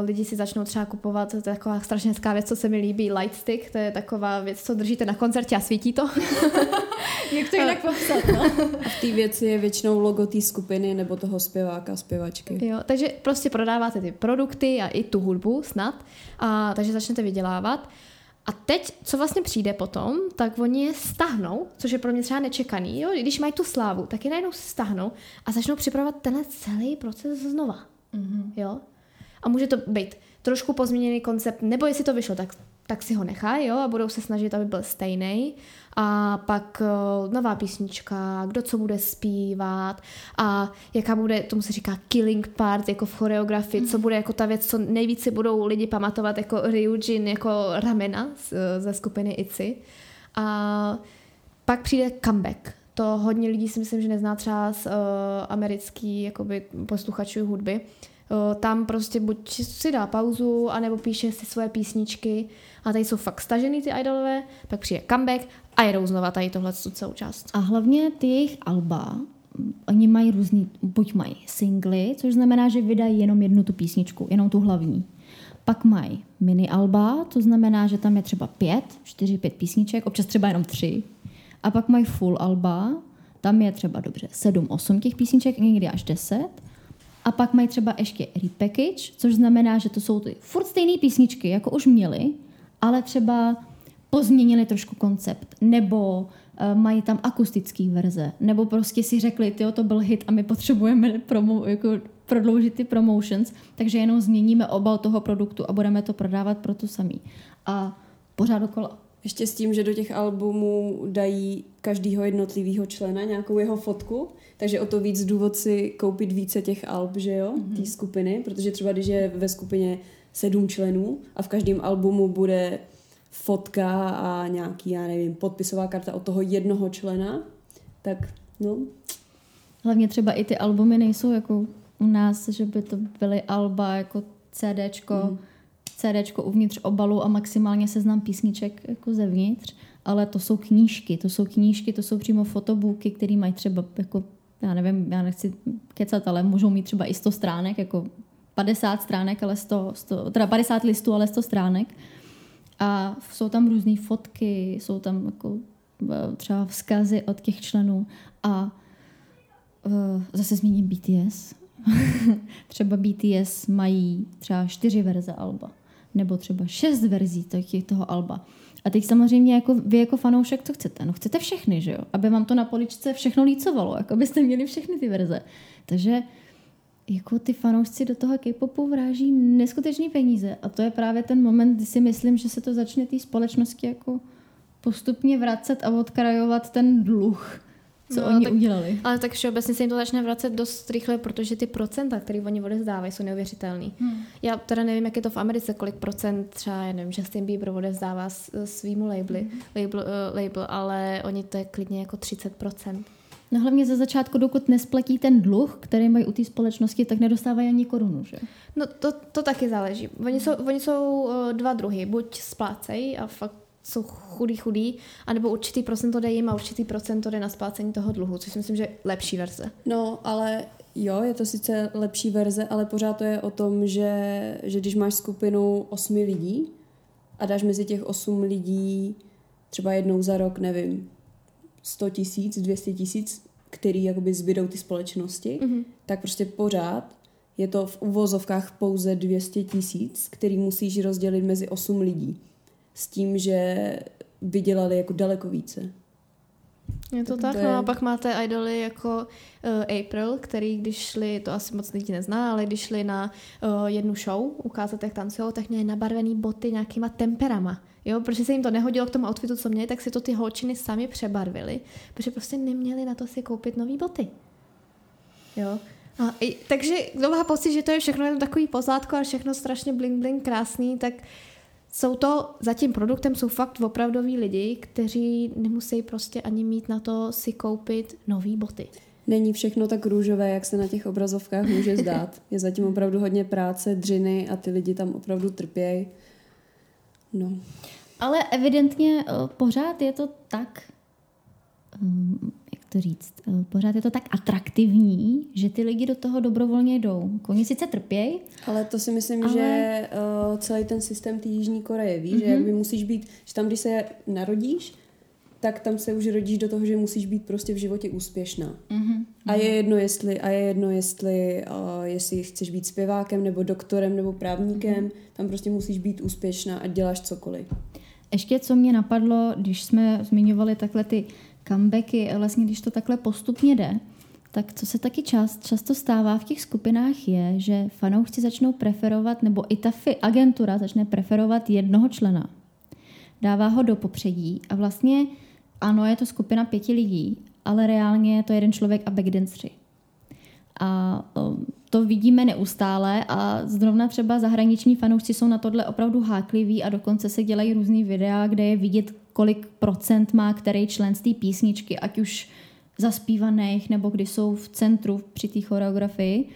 lidi si začnou třeba kupovat, to je taková strašně hezká věc, co se mi líbí, lightstick, to je taková věc, co držíte na koncertě a svítí to. Jak to jinak popsat, no? A v té věci je většinou logo té skupiny nebo toho zpěváka, zpěvačky. Jo, takže prostě prodáváte ty produkty a i tu hudbu snad, a, takže začnete vydělávat. A teď, co vlastně přijde potom, tak oni je stahnou, což je pro mě třeba nečekaný. Jo? Když mají tu slávu, tak je najednou stahnou a začnou připravovat tenhle celý proces znova. Mm-hmm. Jo? A může to být trošku pozměněný koncept, nebo jestli to vyšlo, tak, tak si ho nechají jo, a budou se snažit, aby byl stejný. A pak uh, nová písnička, kdo co bude zpívat a jaká bude, tomu se říká killing part, jako v choreografii, mm. co bude jako ta věc, co nejvíce budou lidi pamatovat jako Ryujin, jako ramena z, ze skupiny ITZY. A pak přijde comeback. To hodně lidí si myslím, že nezná třeba z uh, americký jakoby, posluchačů hudby. Uh, tam prostě buď si dá pauzu, anebo píše si svoje písničky a tady jsou fakt stažený ty idolové, pak přijde comeback a jedou znova tady tohle celou část. A hlavně ty jejich alba, oni mají různý, buď mají singly, což znamená, že vydají jenom jednu tu písničku, jenom tu hlavní. Pak mají mini alba, to znamená, že tam je třeba pět, čtyři, pět písniček, občas třeba jenom tři. A pak mají full alba, tam je třeba dobře sedm, osm těch písniček, někdy až deset. A pak mají třeba ještě repackage, což znamená, že to jsou ty furt stejné písničky, jako už měli, ale třeba pozměnili trošku koncept, nebo uh, mají tam akustický verze, nebo prostě si řekli, ty to byl hit a my potřebujeme promo, jako prodloužit ty promotions, takže jenom změníme obal toho produktu a budeme to prodávat pro to samý. A pořád okolo. Ještě s tím, že do těch albumů dají každého jednotlivého člena nějakou jeho fotku, takže o to víc důvod si koupit více těch alb, že jo, mm-hmm. té skupiny, protože třeba když je ve skupině sedm členů a v každém albumu bude fotka a nějaký, já nevím, podpisová karta od toho jednoho člena, tak no. Hlavně třeba i ty albumy nejsou jako u nás, že by to byly alba jako CDčko, mm. CDčko uvnitř obalu a maximálně seznam písniček jako zevnitř, ale to jsou knížky, to jsou knížky, to jsou přímo fotobooky, které mají třeba jako, já nevím, já nechci kecat, ale můžou mít třeba i 100 stránek, jako 50 stránek, ale 100, 100 teda 50 listů, ale 100 stránek. A jsou tam různé fotky, jsou tam jako e, třeba vzkazy od těch členů a uh, zase zmíním BTS. třeba BTS mají třeba čtyři verze alba nebo třeba šest verzí toho alba. A teď samozřejmě jako vy jako fanoušek co chcete? No chcete všechny, že jo? Aby vám to na poličce všechno lícovalo, jako byste měli všechny ty verze. Takže jako ty fanoušci do toho K-popu vráží neskutečné peníze a to je právě ten moment, kdy si myslím, že se to začne té společnosti jako postupně vracet a odkrajovat ten dluh co no, oni tak, udělali. Ale tak všeobecně se jim to začne vracet dost rychle, protože ty procenta, které oni odezdávají, jsou neuvěřitelné. Hmm. Já teda nevím, jak je to v Americe, kolik procent třeba, já nevím, Justin Bieber odezdává svýmu labely, hmm. label, uh, label, ale oni to je klidně jako 30%. No hlavně ze začátku, dokud nesplatí ten dluh, který mají u té společnosti, tak nedostávají ani korunu, že? No to, to taky záleží. Oni jsou, oni jsou uh, dva druhy. Buď splácejí a fakt jsou chudý, chudý, anebo určitý procento jde jim a určitý procento jde na splácení toho dluhu, což si myslím, že je lepší verze. No, ale jo, je to sice lepší verze, ale pořád to je o tom, že, že když máš skupinu osmi lidí a dáš mezi těch osm lidí třeba jednou za rok, nevím, 100 tisíc, 200 tisíc, který jakoby zbydou ty společnosti, mm-hmm. tak prostě pořád je to v uvozovkách pouze 200 tisíc, který musíš rozdělit mezi 8 lidí s tím, že vydělali jako daleko více. Je to tak, je... no a pak máte idoly jako uh, April, který když šli, to asi moc lidí nezná, ale když šli na uh, jednu show ukázat, jak tancují, tak měli nabarvený boty nějakýma temperama. Jo, protože se jim to nehodilo k tomu outfitu, co měli, tak si to ty holčiny sami přebarvili, protože prostě neměli na to si koupit nový boty. Jo. A, i, takže kdo má pocit, že to je všechno jenom takový pozlátko a všechno strašně bling bling krásný, tak jsou to, za tím produktem jsou fakt opravdoví lidi, kteří nemusí prostě ani mít na to si koupit nový boty. Není všechno tak růžové, jak se na těch obrazovkách může zdát. Je zatím opravdu hodně práce, dřiny a ty lidi tam opravdu trpějí. No. Ale evidentně uh, pořád je to tak, jak to říct, uh, pořád je to tak atraktivní, že ty lidi do toho dobrovolně jdou. Oni sice trpějí, Ale to si myslím, Ale- že uh, celý ten systém té Jižní Koreje, víš, Mhm. mm-hmm. že jakby musíš být, že tam, když se narodíš, tak tam se už rodíš do toho, že musíš být prostě v životě úspěšná. mm-hmm. A je jedno, jestli, a je jedno, jestli, uh, jestli chceš být zpěvákem, nebo doktorem, nebo právníkem, Mhm. mm-hmm. tam prostě musíš být úspěšná a děláš cokoliv. Ještě co mě napadlo, když jsme zmiňovali takhle ty comebacky, a vlastně když to takhle postupně jde, tak co se taky čas, často stává v těch skupinách je, že fanoušci začnou preferovat, nebo i ta fi- agentura začne preferovat jednoho člena. Dává ho do popředí a vlastně ano, je to skupina pěti lidí, ale reálně je to jeden člověk a backdanceri. A um, to vidíme neustále a zrovna třeba zahraniční fanoušci jsou na tohle opravdu hákliví a dokonce se dělají různý videa, kde je vidět, kolik procent má který člen z té písničky, ať už zaspívaných, nebo když jsou v centru při té choreografii.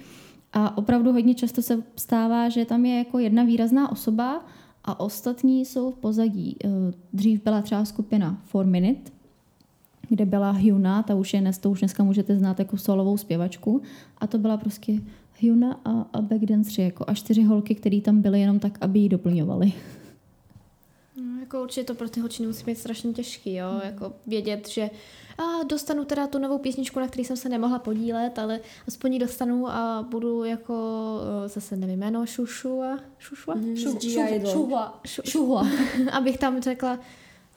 A opravdu hodně často se stává, že tam je jako jedna výrazná osoba a ostatní jsou v pozadí. Eh, Dřív byla třeba skupina 4 Minute, kde byla Hyuna, ta už je dnes, to už dneska můžete znát jako solovou zpěvačku. A to byla prostě Hyuna a, a backdanceri, jako a čtyři holky, které tam byly jenom tak, aby ji doplňovaly. Jako určitě to pro ty holčiny musí být strašně těžký, jo, mm. jako vědět, že a dostanu teda tu novou písničku, na který jsem se nemohla podílet, ale aspoň ji dostanu a budu jako, eh, zase nevím jméno, šušu a šušua? Mhm, Šu- z G šu- Idol. Šuhla. šu- Šuhla. abych tam řekla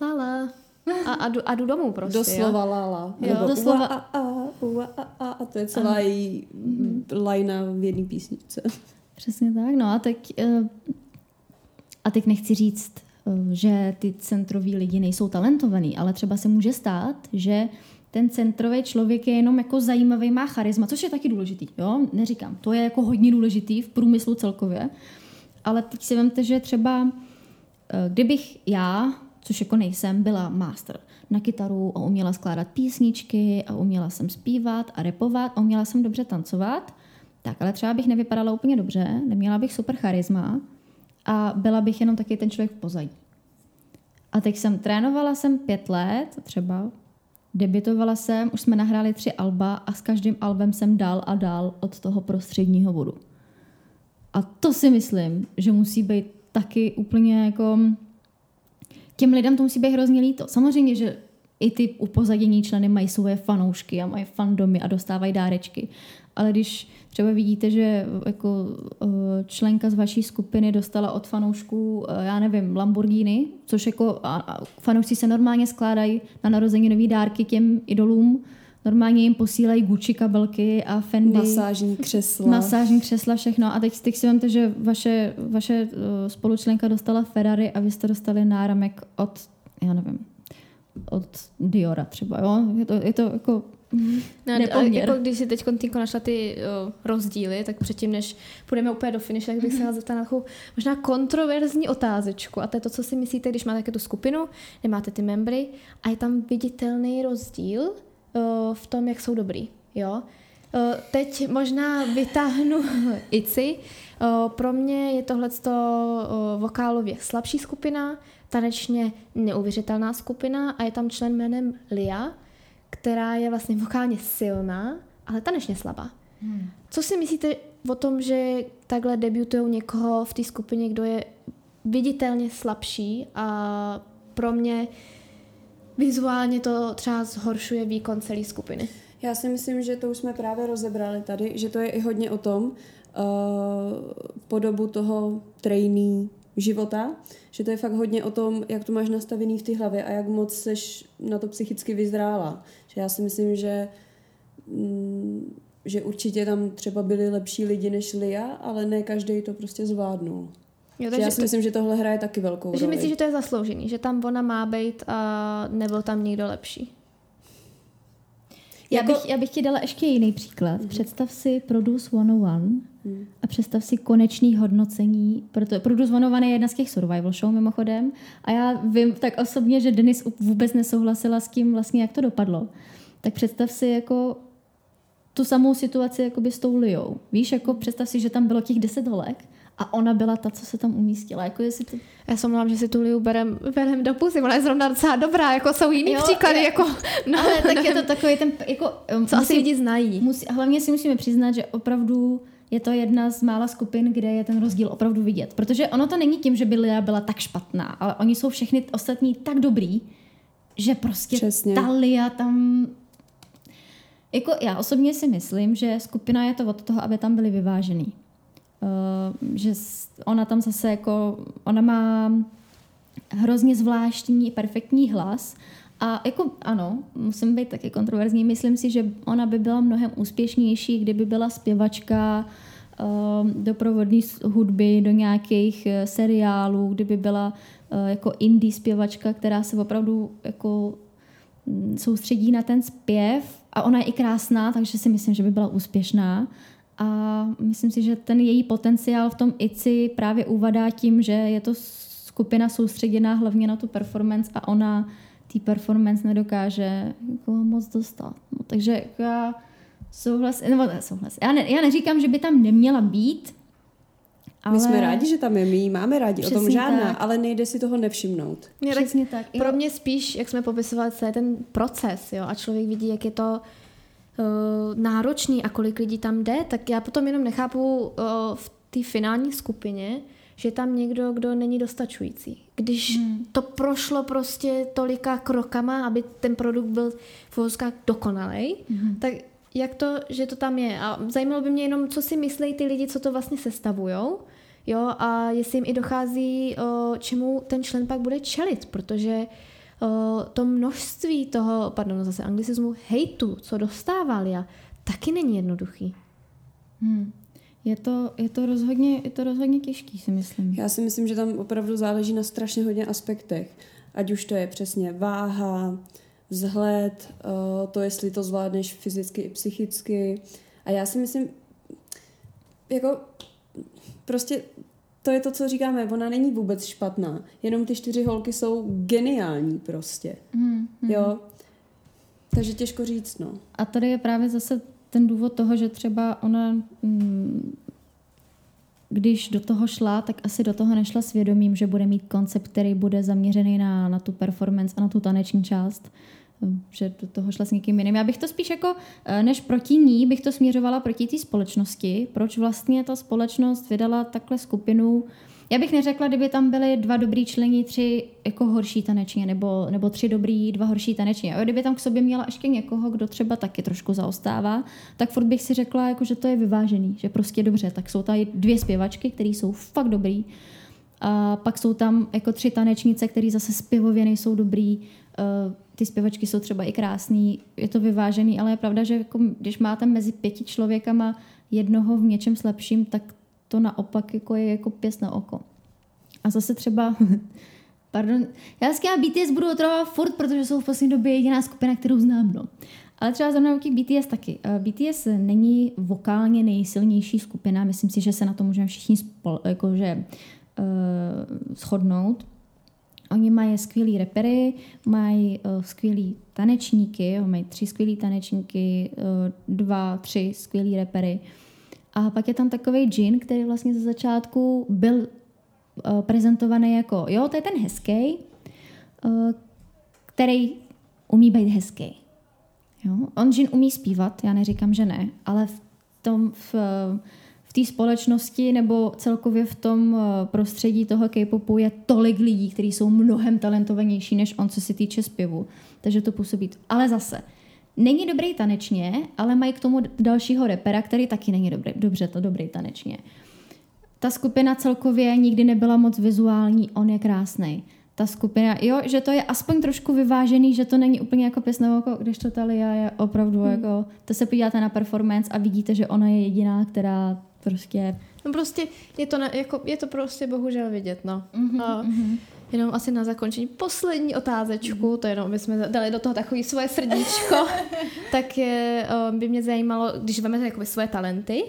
lala a, a, jdu, a jdu domů prostě, Doslova jo. lala. Jo, Nebo doslova. ua, a, a, ua, a, a, a to je celá její lajna v jedné písničce. Přesně tak, no a teď, eh, a teď nechci říct, že ty centroví lidi nejsou talentovaní, ale třeba se může stát, že ten centrový člověk je jenom jako zajímavý, má charisma, což je taky důležitý, jo, neříkám, to je jako hodně důležitý v průmyslu celkově, ale teď si vemte, že třeba eh, kdybych já, což jako nejsem, byla master na kytaru a uměla skládat písničky a uměla jsem zpívat a repovat a uměla jsem dobře tancovat, tak ale třeba bych nevypadala úplně dobře, neměla bych super charisma a byla bych jenom taky ten člověk v pozadí. A teď jsem trénovala jsem pět let třeba, debitovala jsem, už jsme nahráli tři alba a s každým albem jsem dál a dál od toho prostředního bodu. A to si myslím, že musí být taky úplně jako... Těm lidem to musí být hrozně líto. Samozřejmě, že i ty upozadění členy mají svoje fanoušky a mají fandomy a dostávají dárečky. Ale když třeba vidíte, že jako eh, členka z vaší skupiny dostala od fanoušků, eh, já nevím, Lamborghini, což jako a, a fanoušci se normálně skládají na narozeninový dárky těm idolům, normálně jim posílají Gucci kabelky a Fendi. Masážní křesla. Masážní křesla, všechno. A teď, teď si vemte, že vaše, vaše uh, spolučlenka dostala Ferrari a vy jste dostali náramek od, já nevím, od Diora třeba, jo? Je to, je to jako No, a nepoměr. jako když si teď Týnko našla ty o, rozdíly, tak předtím, než půjdeme úplně do finiše, tak bych se vás zeptala na takovou možná kontroverzní otázečku. A to je to, co si myslíte, když máte tu skupinu, nemáte ty membry a je tam viditelný rozdíl o, v tom, jak jsou dobrý. Jo? O, teď možná vytáhnu ICI. O, pro mě je tohle vokálově slabší skupina, tanečně neuvěřitelná skupina a je tam člen jménem Lia, která je vlastně vokálně silná, ale tanečně slabá. Hmm. Co si myslíte o tom, že takhle debutují někoho v té skupině, kdo je viditelně slabší a pro mě vizuálně to třeba zhoršuje výkon celé skupiny? Já si myslím, že to už jsme právě rozebrali tady, že to je i hodně o tom, uh, po dobu toho trainee života, že to je fakt hodně o tom, jak to máš nastavený v té hlavě a jak moc seš na to psychicky vyzrála. Že já si myslím, že mm, že určitě tam třeba byli lepší lidi než Lia, ale ne každý to prostě zvládnul. Jo, Takže já si myslím, že tohle hraje taky velkou že roli. myslíš, že to je zasloužený, že tam ona má být a nebyl tam někdo lepší? Já, Jako- bych, já bych ti dala ještě jiný příklad. Mhm. Mm-hmm. Představ si Produce 101 Hmm. a představ si konečný hodnocení, proto Produce 101 je jedna z těch survival show mimochodem a já vím tak osobně, že Denis vůbec nesouhlasila s tím vlastně, jak to dopadlo. Tak představ si jako tu samou situaci jako by s tou Liou. Víš, jako představ si, že tam bylo těch deset holek a ona byla ta, co se tam umístila. Jako jestli to... Já jsem mluvám, že si tu Liu berem, berem do pusy, ona je zrovna docela dobrá, jako jsou jiný jo, příklady, je, jako... No, ale tak je to takový ten, jako... Co musí, asi lidi znají. Musí, hlavně si musíme přiznat, že opravdu je to jedna z mála skupin, kde je ten rozdíl opravdu vidět. Protože ono to není tím, že by Lia byla tak špatná, ale oni jsou všechny ostatní tak dobrý, že prostě Přesně. ta Lia tam... Jako já osobně si myslím, že skupina je to od toho, aby tam byli vyvážený. Uh, že ona tam zase jako, ona má hrozně zvláštní, perfektní hlas a jako ano, musím být taky kontroverzní, myslím si, že ona by byla mnohem úspěšnější, kdyby byla zpěvačka uh, doprovodní hudby do nějakých uh, seriálů, kdyby byla jako indie zpěvačka, která se opravdu jako mm, soustředí na ten zpěv a ona je i krásná, takže si myslím, že by byla úspěšná. A myslím si, že ten její potenciál v tom ICI právě uvadá tím, že je to skupina soustředěná hlavně na tu performance a ona té performance nedokáže jako moc dostat. No, takže jako já souhlas, nebo ne, souhlas. Já, ne, já neříkám, že by tam neměla být, ale... My jsme rádi, že tam je, my máme rádi, Přesně o tom žádná, tak. ale nejde si toho nevšimnout. Přesně tak. Pro mě spíš, jak jsme popisovali, je ten proces, jo, a člověk vidí, jak je to náročný a kolik lidí tam jde, tak já potom jenom nechápu uh, v té finální skupině, že je tam někdo, kdo není dostačující. Když hmm. to prošlo prostě tolika krokama, aby ten produkt byl v vozkách dokonalej, hmm. tak jak to, že to tam je. A zajímalo by mě jenom, co si myslí ty lidi, co to vlastně sestavujou, jo, a jestli jim i dochází, o, čemu ten člen pak bude čelit, protože o, to množství toho, pardon, zase anglicismu, hejtu, co dostávali, a taky není jednoduchý. Hmm. Je to, je, to rozhodně, je to rozhodně těžký, si myslím. Já si myslím, že tam opravdu záleží na strašně hodně aspektech. Ať už to je přesně váha, vzhled, eh, to, jestli to zvládneš fyzicky i psychicky. A já si myslím, jako prostě to je to, co říkáme, ona není vůbec špatná, jenom ty čtyři holky jsou geniální prostě. Mm, mm. Jo? Takže těžko říct, no. A tady je právě zase ten důvod toho, že třeba ona, mm, když do toho šla, tak asi do toho nešla svědomím, že bude mít koncept, který bude zaměřený na, na tu performance a na tu taneční část že do toho šla s někým jiným. Já bych to spíš jako, eh, než proti ní, bych to směřovala proti té společnosti. Proč vlastně ta společnost vydala takhle skupinu já bych neřekla, kdyby tam byly dva dobrý členi, tři jako horší tanečně, nebo, nebo tři dobrý, dva horší tanečně. A kdyby tam k sobě měla ještě někoho, kdo třeba taky trošku zaostává, tak furt bych si řekla, jako, že to je vyvážený, že prostě dobře, tak jsou tady dvě zpěvačky, které jsou fakt dobrý, a pak jsou tam jako tři tanečnice, které zase zpěvově nejsou dobrý, uh, ty zpěvačky jsou třeba i krásný, je to vyvážený, ale je pravda, že jako, když máte mezi pěti člověkama jednoho v něčem slabším, tak to naopak jako je jako pěs na oko. A zase třeba, pardon, já s BTS budu otrovat furt, protože jsou v poslední době jediná skupina, kterou znám, no. Ale třeba mnou BTS taky. Eh, BTS není vokálně nejsilnější skupina, myslím si, že se na to můžeme všichni spol, jakože, uh, shodnout. Oni mají skvělý repery, mají uh, skvělý tanečníky, mají tři skvělý tanečníky, uh, dva, tři skvělý repery. A pak je tam takový džin, který vlastně ze začátku byl uh, prezentovaný jako, jo, to je ten hezký, uh, který umí být hezký. Jo? On džin umí zpívat, já neříkám, že ne, ale v tom, v, v té společnosti nebo celkově v tom prostředí toho K-popu je tolik lidí, kteří jsou mnohem talentovanější než on, co se týče zpěvu. Takže to působí. Ale zase, Není dobrý tanečně, ale mají k tomu dalšího repera, který taky není dobrý, dobře to dobrý tanečně. Ta skupina celkově nikdy nebyla moc vizuální, on je krásný. Ta skupina, jo, že to je aspoň trošku vyvážený, že to není úplně jako pěs na oko, když to Talia je opravdu hmm. jako, to se podíváte na performance a vidíte, že ona je jediná, která prostě... No prostě je to, na, jako, je to prostě bohužel vidět, no. Mm-hmm, a, mm-hmm. Jenom asi na zakončení poslední otázečku, mm. to jenom, aby jsme dali do toho takové svoje srdíčko, tak je, eh, by mě zajímalo, když vezmete jakoby svoje talenty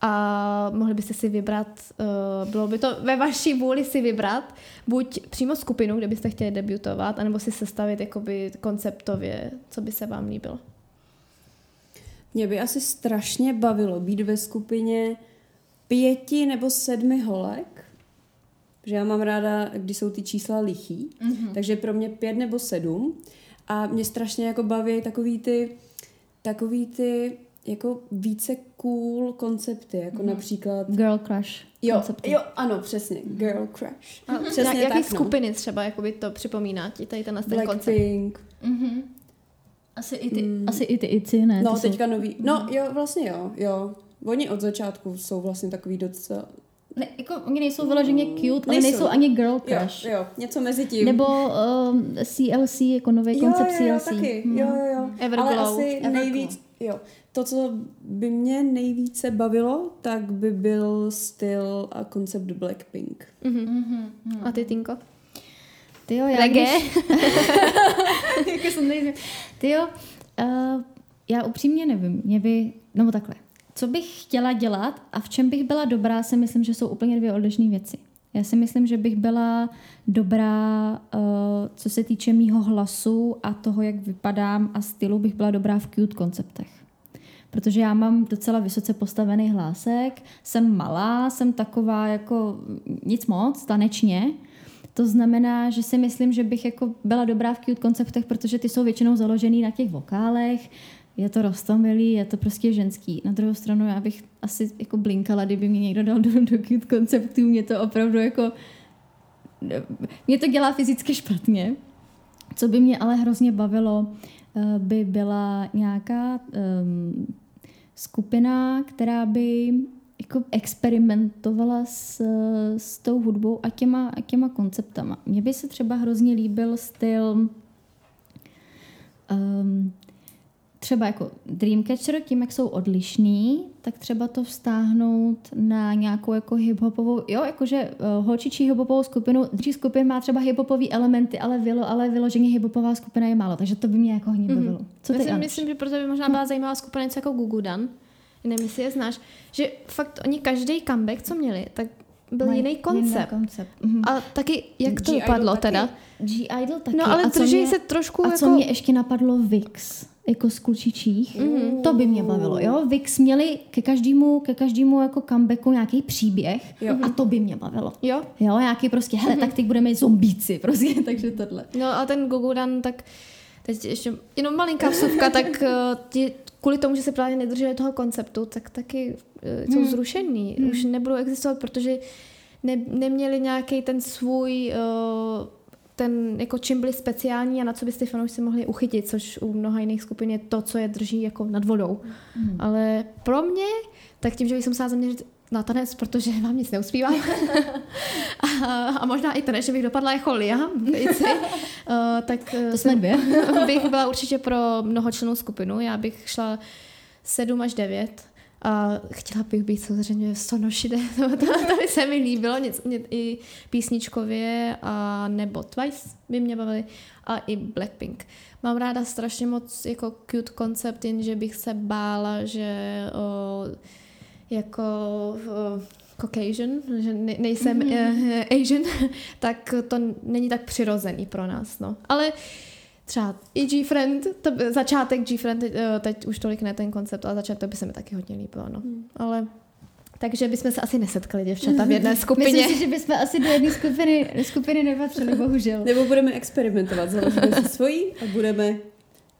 a mohli byste si vybrat, eh, bylo by to ve vaší vůli si vybrat, buď přímo skupinu, kde byste chtěli debutovat, anebo si sestavit jakoby konceptově, co by se vám líbilo. Mě by asi strašně bavilo být ve skupině pěti nebo sedmi holek, že já mám ráda, když jsou ty čísla lichý, mm-hmm. takže pro mě pět nebo sedm a mě strašně jako baví takový ty, takový ty jako více cool koncepty, jako mm-hmm. například... Girl crush jo, koncepty. Jo, ano, přesně, girl crush. A přesně jak, jaký tak, no. skupiny no. třeba jakoby to připomíná ti tady ten, ten koncept? Blackpink. Mm-hmm. Asi i ty, mm. asi i ty ici, ne? No, teďka jsou... nový. No, jo, vlastně jo, jo. Oni od začátku jsou vlastně takový docela ne, jako, oni nejsou vyloženě cute, nejsou. ale nejsou ani girl crush. Jo, jo, něco mezi tím. Nebo um, CLC, jako nový koncept jo, jo, CLC. taky, hmm. jo, jo, jo. Everglow. Ale asi Everglow. nejvíc, jo. To, co by mě nejvíce bavilo, tak by byl styl a koncept Blackpink. Mm-hmm. Mm-hmm. A ty, Tinko? Ty jo, já Reggae? jako jsem Ty jo, uh, já upřímně nevím. Mě by, nebo takhle. Co bych chtěla dělat a v čem bych byla dobrá, si myslím, že jsou úplně dvě odlišné věci. Já si myslím, že bych byla dobrá, uh, co se týče mýho hlasu a toho, jak vypadám a stylu, bych byla dobrá v cute konceptech. Protože já mám docela vysoce postavený hlásek, jsem malá, jsem taková jako nic moc, tanečně. To znamená, že si myslím, že bych jako byla dobrá v cute konceptech, protože ty jsou většinou založený na těch vokálech, je to rostomilý, je to prostě ženský. Na druhou stranu já bych asi jako blinkala, kdyby mě někdo dal do, do konceptů, mě to opravdu jako mě to dělá fyzicky špatně. Co by mě ale hrozně bavilo, eh, by byla nějaká um, skupina, která by jako experimentovala s, s tou hudbou a těma, a těma konceptama. Mně by se třeba hrozně líbil styl um, třeba jako Dreamcatcher, tím, jak jsou odlišný, tak třeba to vztáhnout na nějakou jako hiphopovou, jo, jakože uh, holčičí hiphopovou skupinu, dřív skupin má třeba hiphopový elementy, ale, vylo, ale vyloženě hiphopová skupina je málo, takže to by mě jako hodně mhm. bavilo. Mm-hmm. Co ty, myslím, myslím, že proto by možná byla zajímavá skupina něco jako Gugudan, nevím, jestli je znáš, že fakt oni každý comeback, co měli, tak byl jiný koncept. Jiný koncept. Mm-hmm. A taky, jak to dopadlo teda? G-Idol taky. No ale drží se trošku A jako... co mě ještě napadlo, VIX jako z klučičích. Mm. To by mě bavilo, jo. Vix měli ke každému, ke každému jako comebacku nějaký příběh jo. a to by mě bavilo. Jo. Jo, nějaký prostě, hele, tak teď budeme zombíci, prostě, takže tohle. No a ten Gogudan, tak teď ještě jenom malinká vsuvka, tak uh, ti, kvůli tomu, že se právě nedrželi toho konceptu, tak taky uh, jsou hmm. zrušený. Hmm. Už nebudou existovat, protože ne, neměli nějaký ten svůj uh, ten, jako čím byli speciální a na co by ty fanoušci mohli uchytit, což u mnoha jiných skupin je to, co je drží jako nad vodou. Hmm. Ale pro mě, tak tím, že bych se musela zaměřit na tanec, protože vám nic neuspívám. a, a možná i tanec, že bych dopadla jako Lia, uh, tak to jsme dvě. bych byla určitě pro mnohočlennou skupinu. Já bych šla 7 až 9 a chtěla bych být samozřejmě v Sonošide, to, to, to by se mi líbilo, nic, nic, i písničkově, a nebo Twice by mě bavili, a i Blackpink. Mám ráda strašně moc jako cute koncept, jenže bych se bála, že o, jako o, Caucasian, že ne, nejsem mm-hmm. uh, Asian, tak to není tak přirozený pro nás. No. Ale uh, třeba i G-Friend, to, začátek G-Friend, teď, eh, teď už tolik ne ten koncept, ale začátek by se mi taky hodně líbilo, no. Hmm. Ale takže bychom se asi nesetkali děvčata v jedné skupině. Myslím si, že bychom asi do jedné skupiny, skupiny nepatřili, bohužel. Nebo budeme experimentovat, založíme si svojí a budeme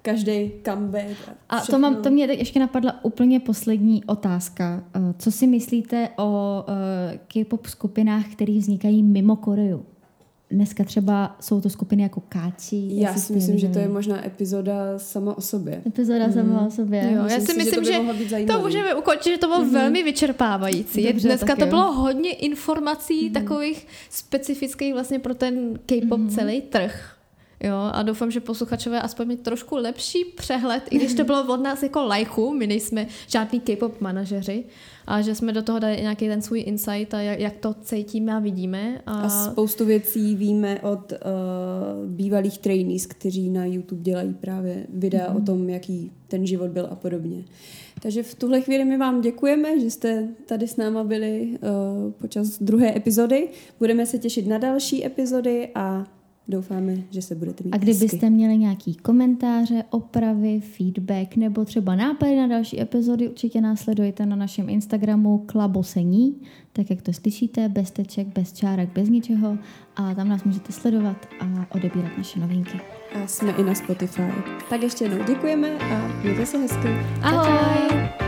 každý comeback. A, a to, mám, to mě ještě napadla úplně poslední otázka. Eh, co si myslíte o uh, K-pop skupinách, které vznikají mimo Koreu? Dneska třeba jsou to skupiny jako Káči. Já si myslím, že to je možná epizoda sama o sobě. Epizoda mm. sama o sobě. Jo, já si myslím, že, že to můžeme ukončit, že to bylo mm-hmm. velmi vyčerpávající. Dobře, Dneska to jo. bylo hodně informací mm. takových specifických vlastně pro ten K-pop mm. celý trh. Jo, a doufám, že posluchačové aspoň mít trošku lepší přehled, i když to bylo od nás jako lajchu, my nejsme žádný K-pop manažeři, a že jsme do toho dali nějaký ten svůj insight a jak, jak to cítíme a vidíme. A, a spoustu věcí víme od uh, bývalých trainees, kteří na YouTube dělají právě videa mm. o tom, jaký ten život byl a podobně. Takže v tuhle chvíli my vám děkujeme, že jste tady s náma byli uh, počas druhé epizody. Budeme se těšit na další epizody a doufáme, že se budete mít A kdybyste hezky. měli nějaký komentáře, opravy, feedback nebo třeba nápady na další epizody, určitě následujte na našem Instagramu Klabosení, tak jak to slyšíte, bez teček, bez čárek, bez ničeho a tam nás můžete sledovat a odebírat naše novinky. A jsme i na Spotify. Tak ještě jednou děkujeme a mějte se hezky. Ahoj!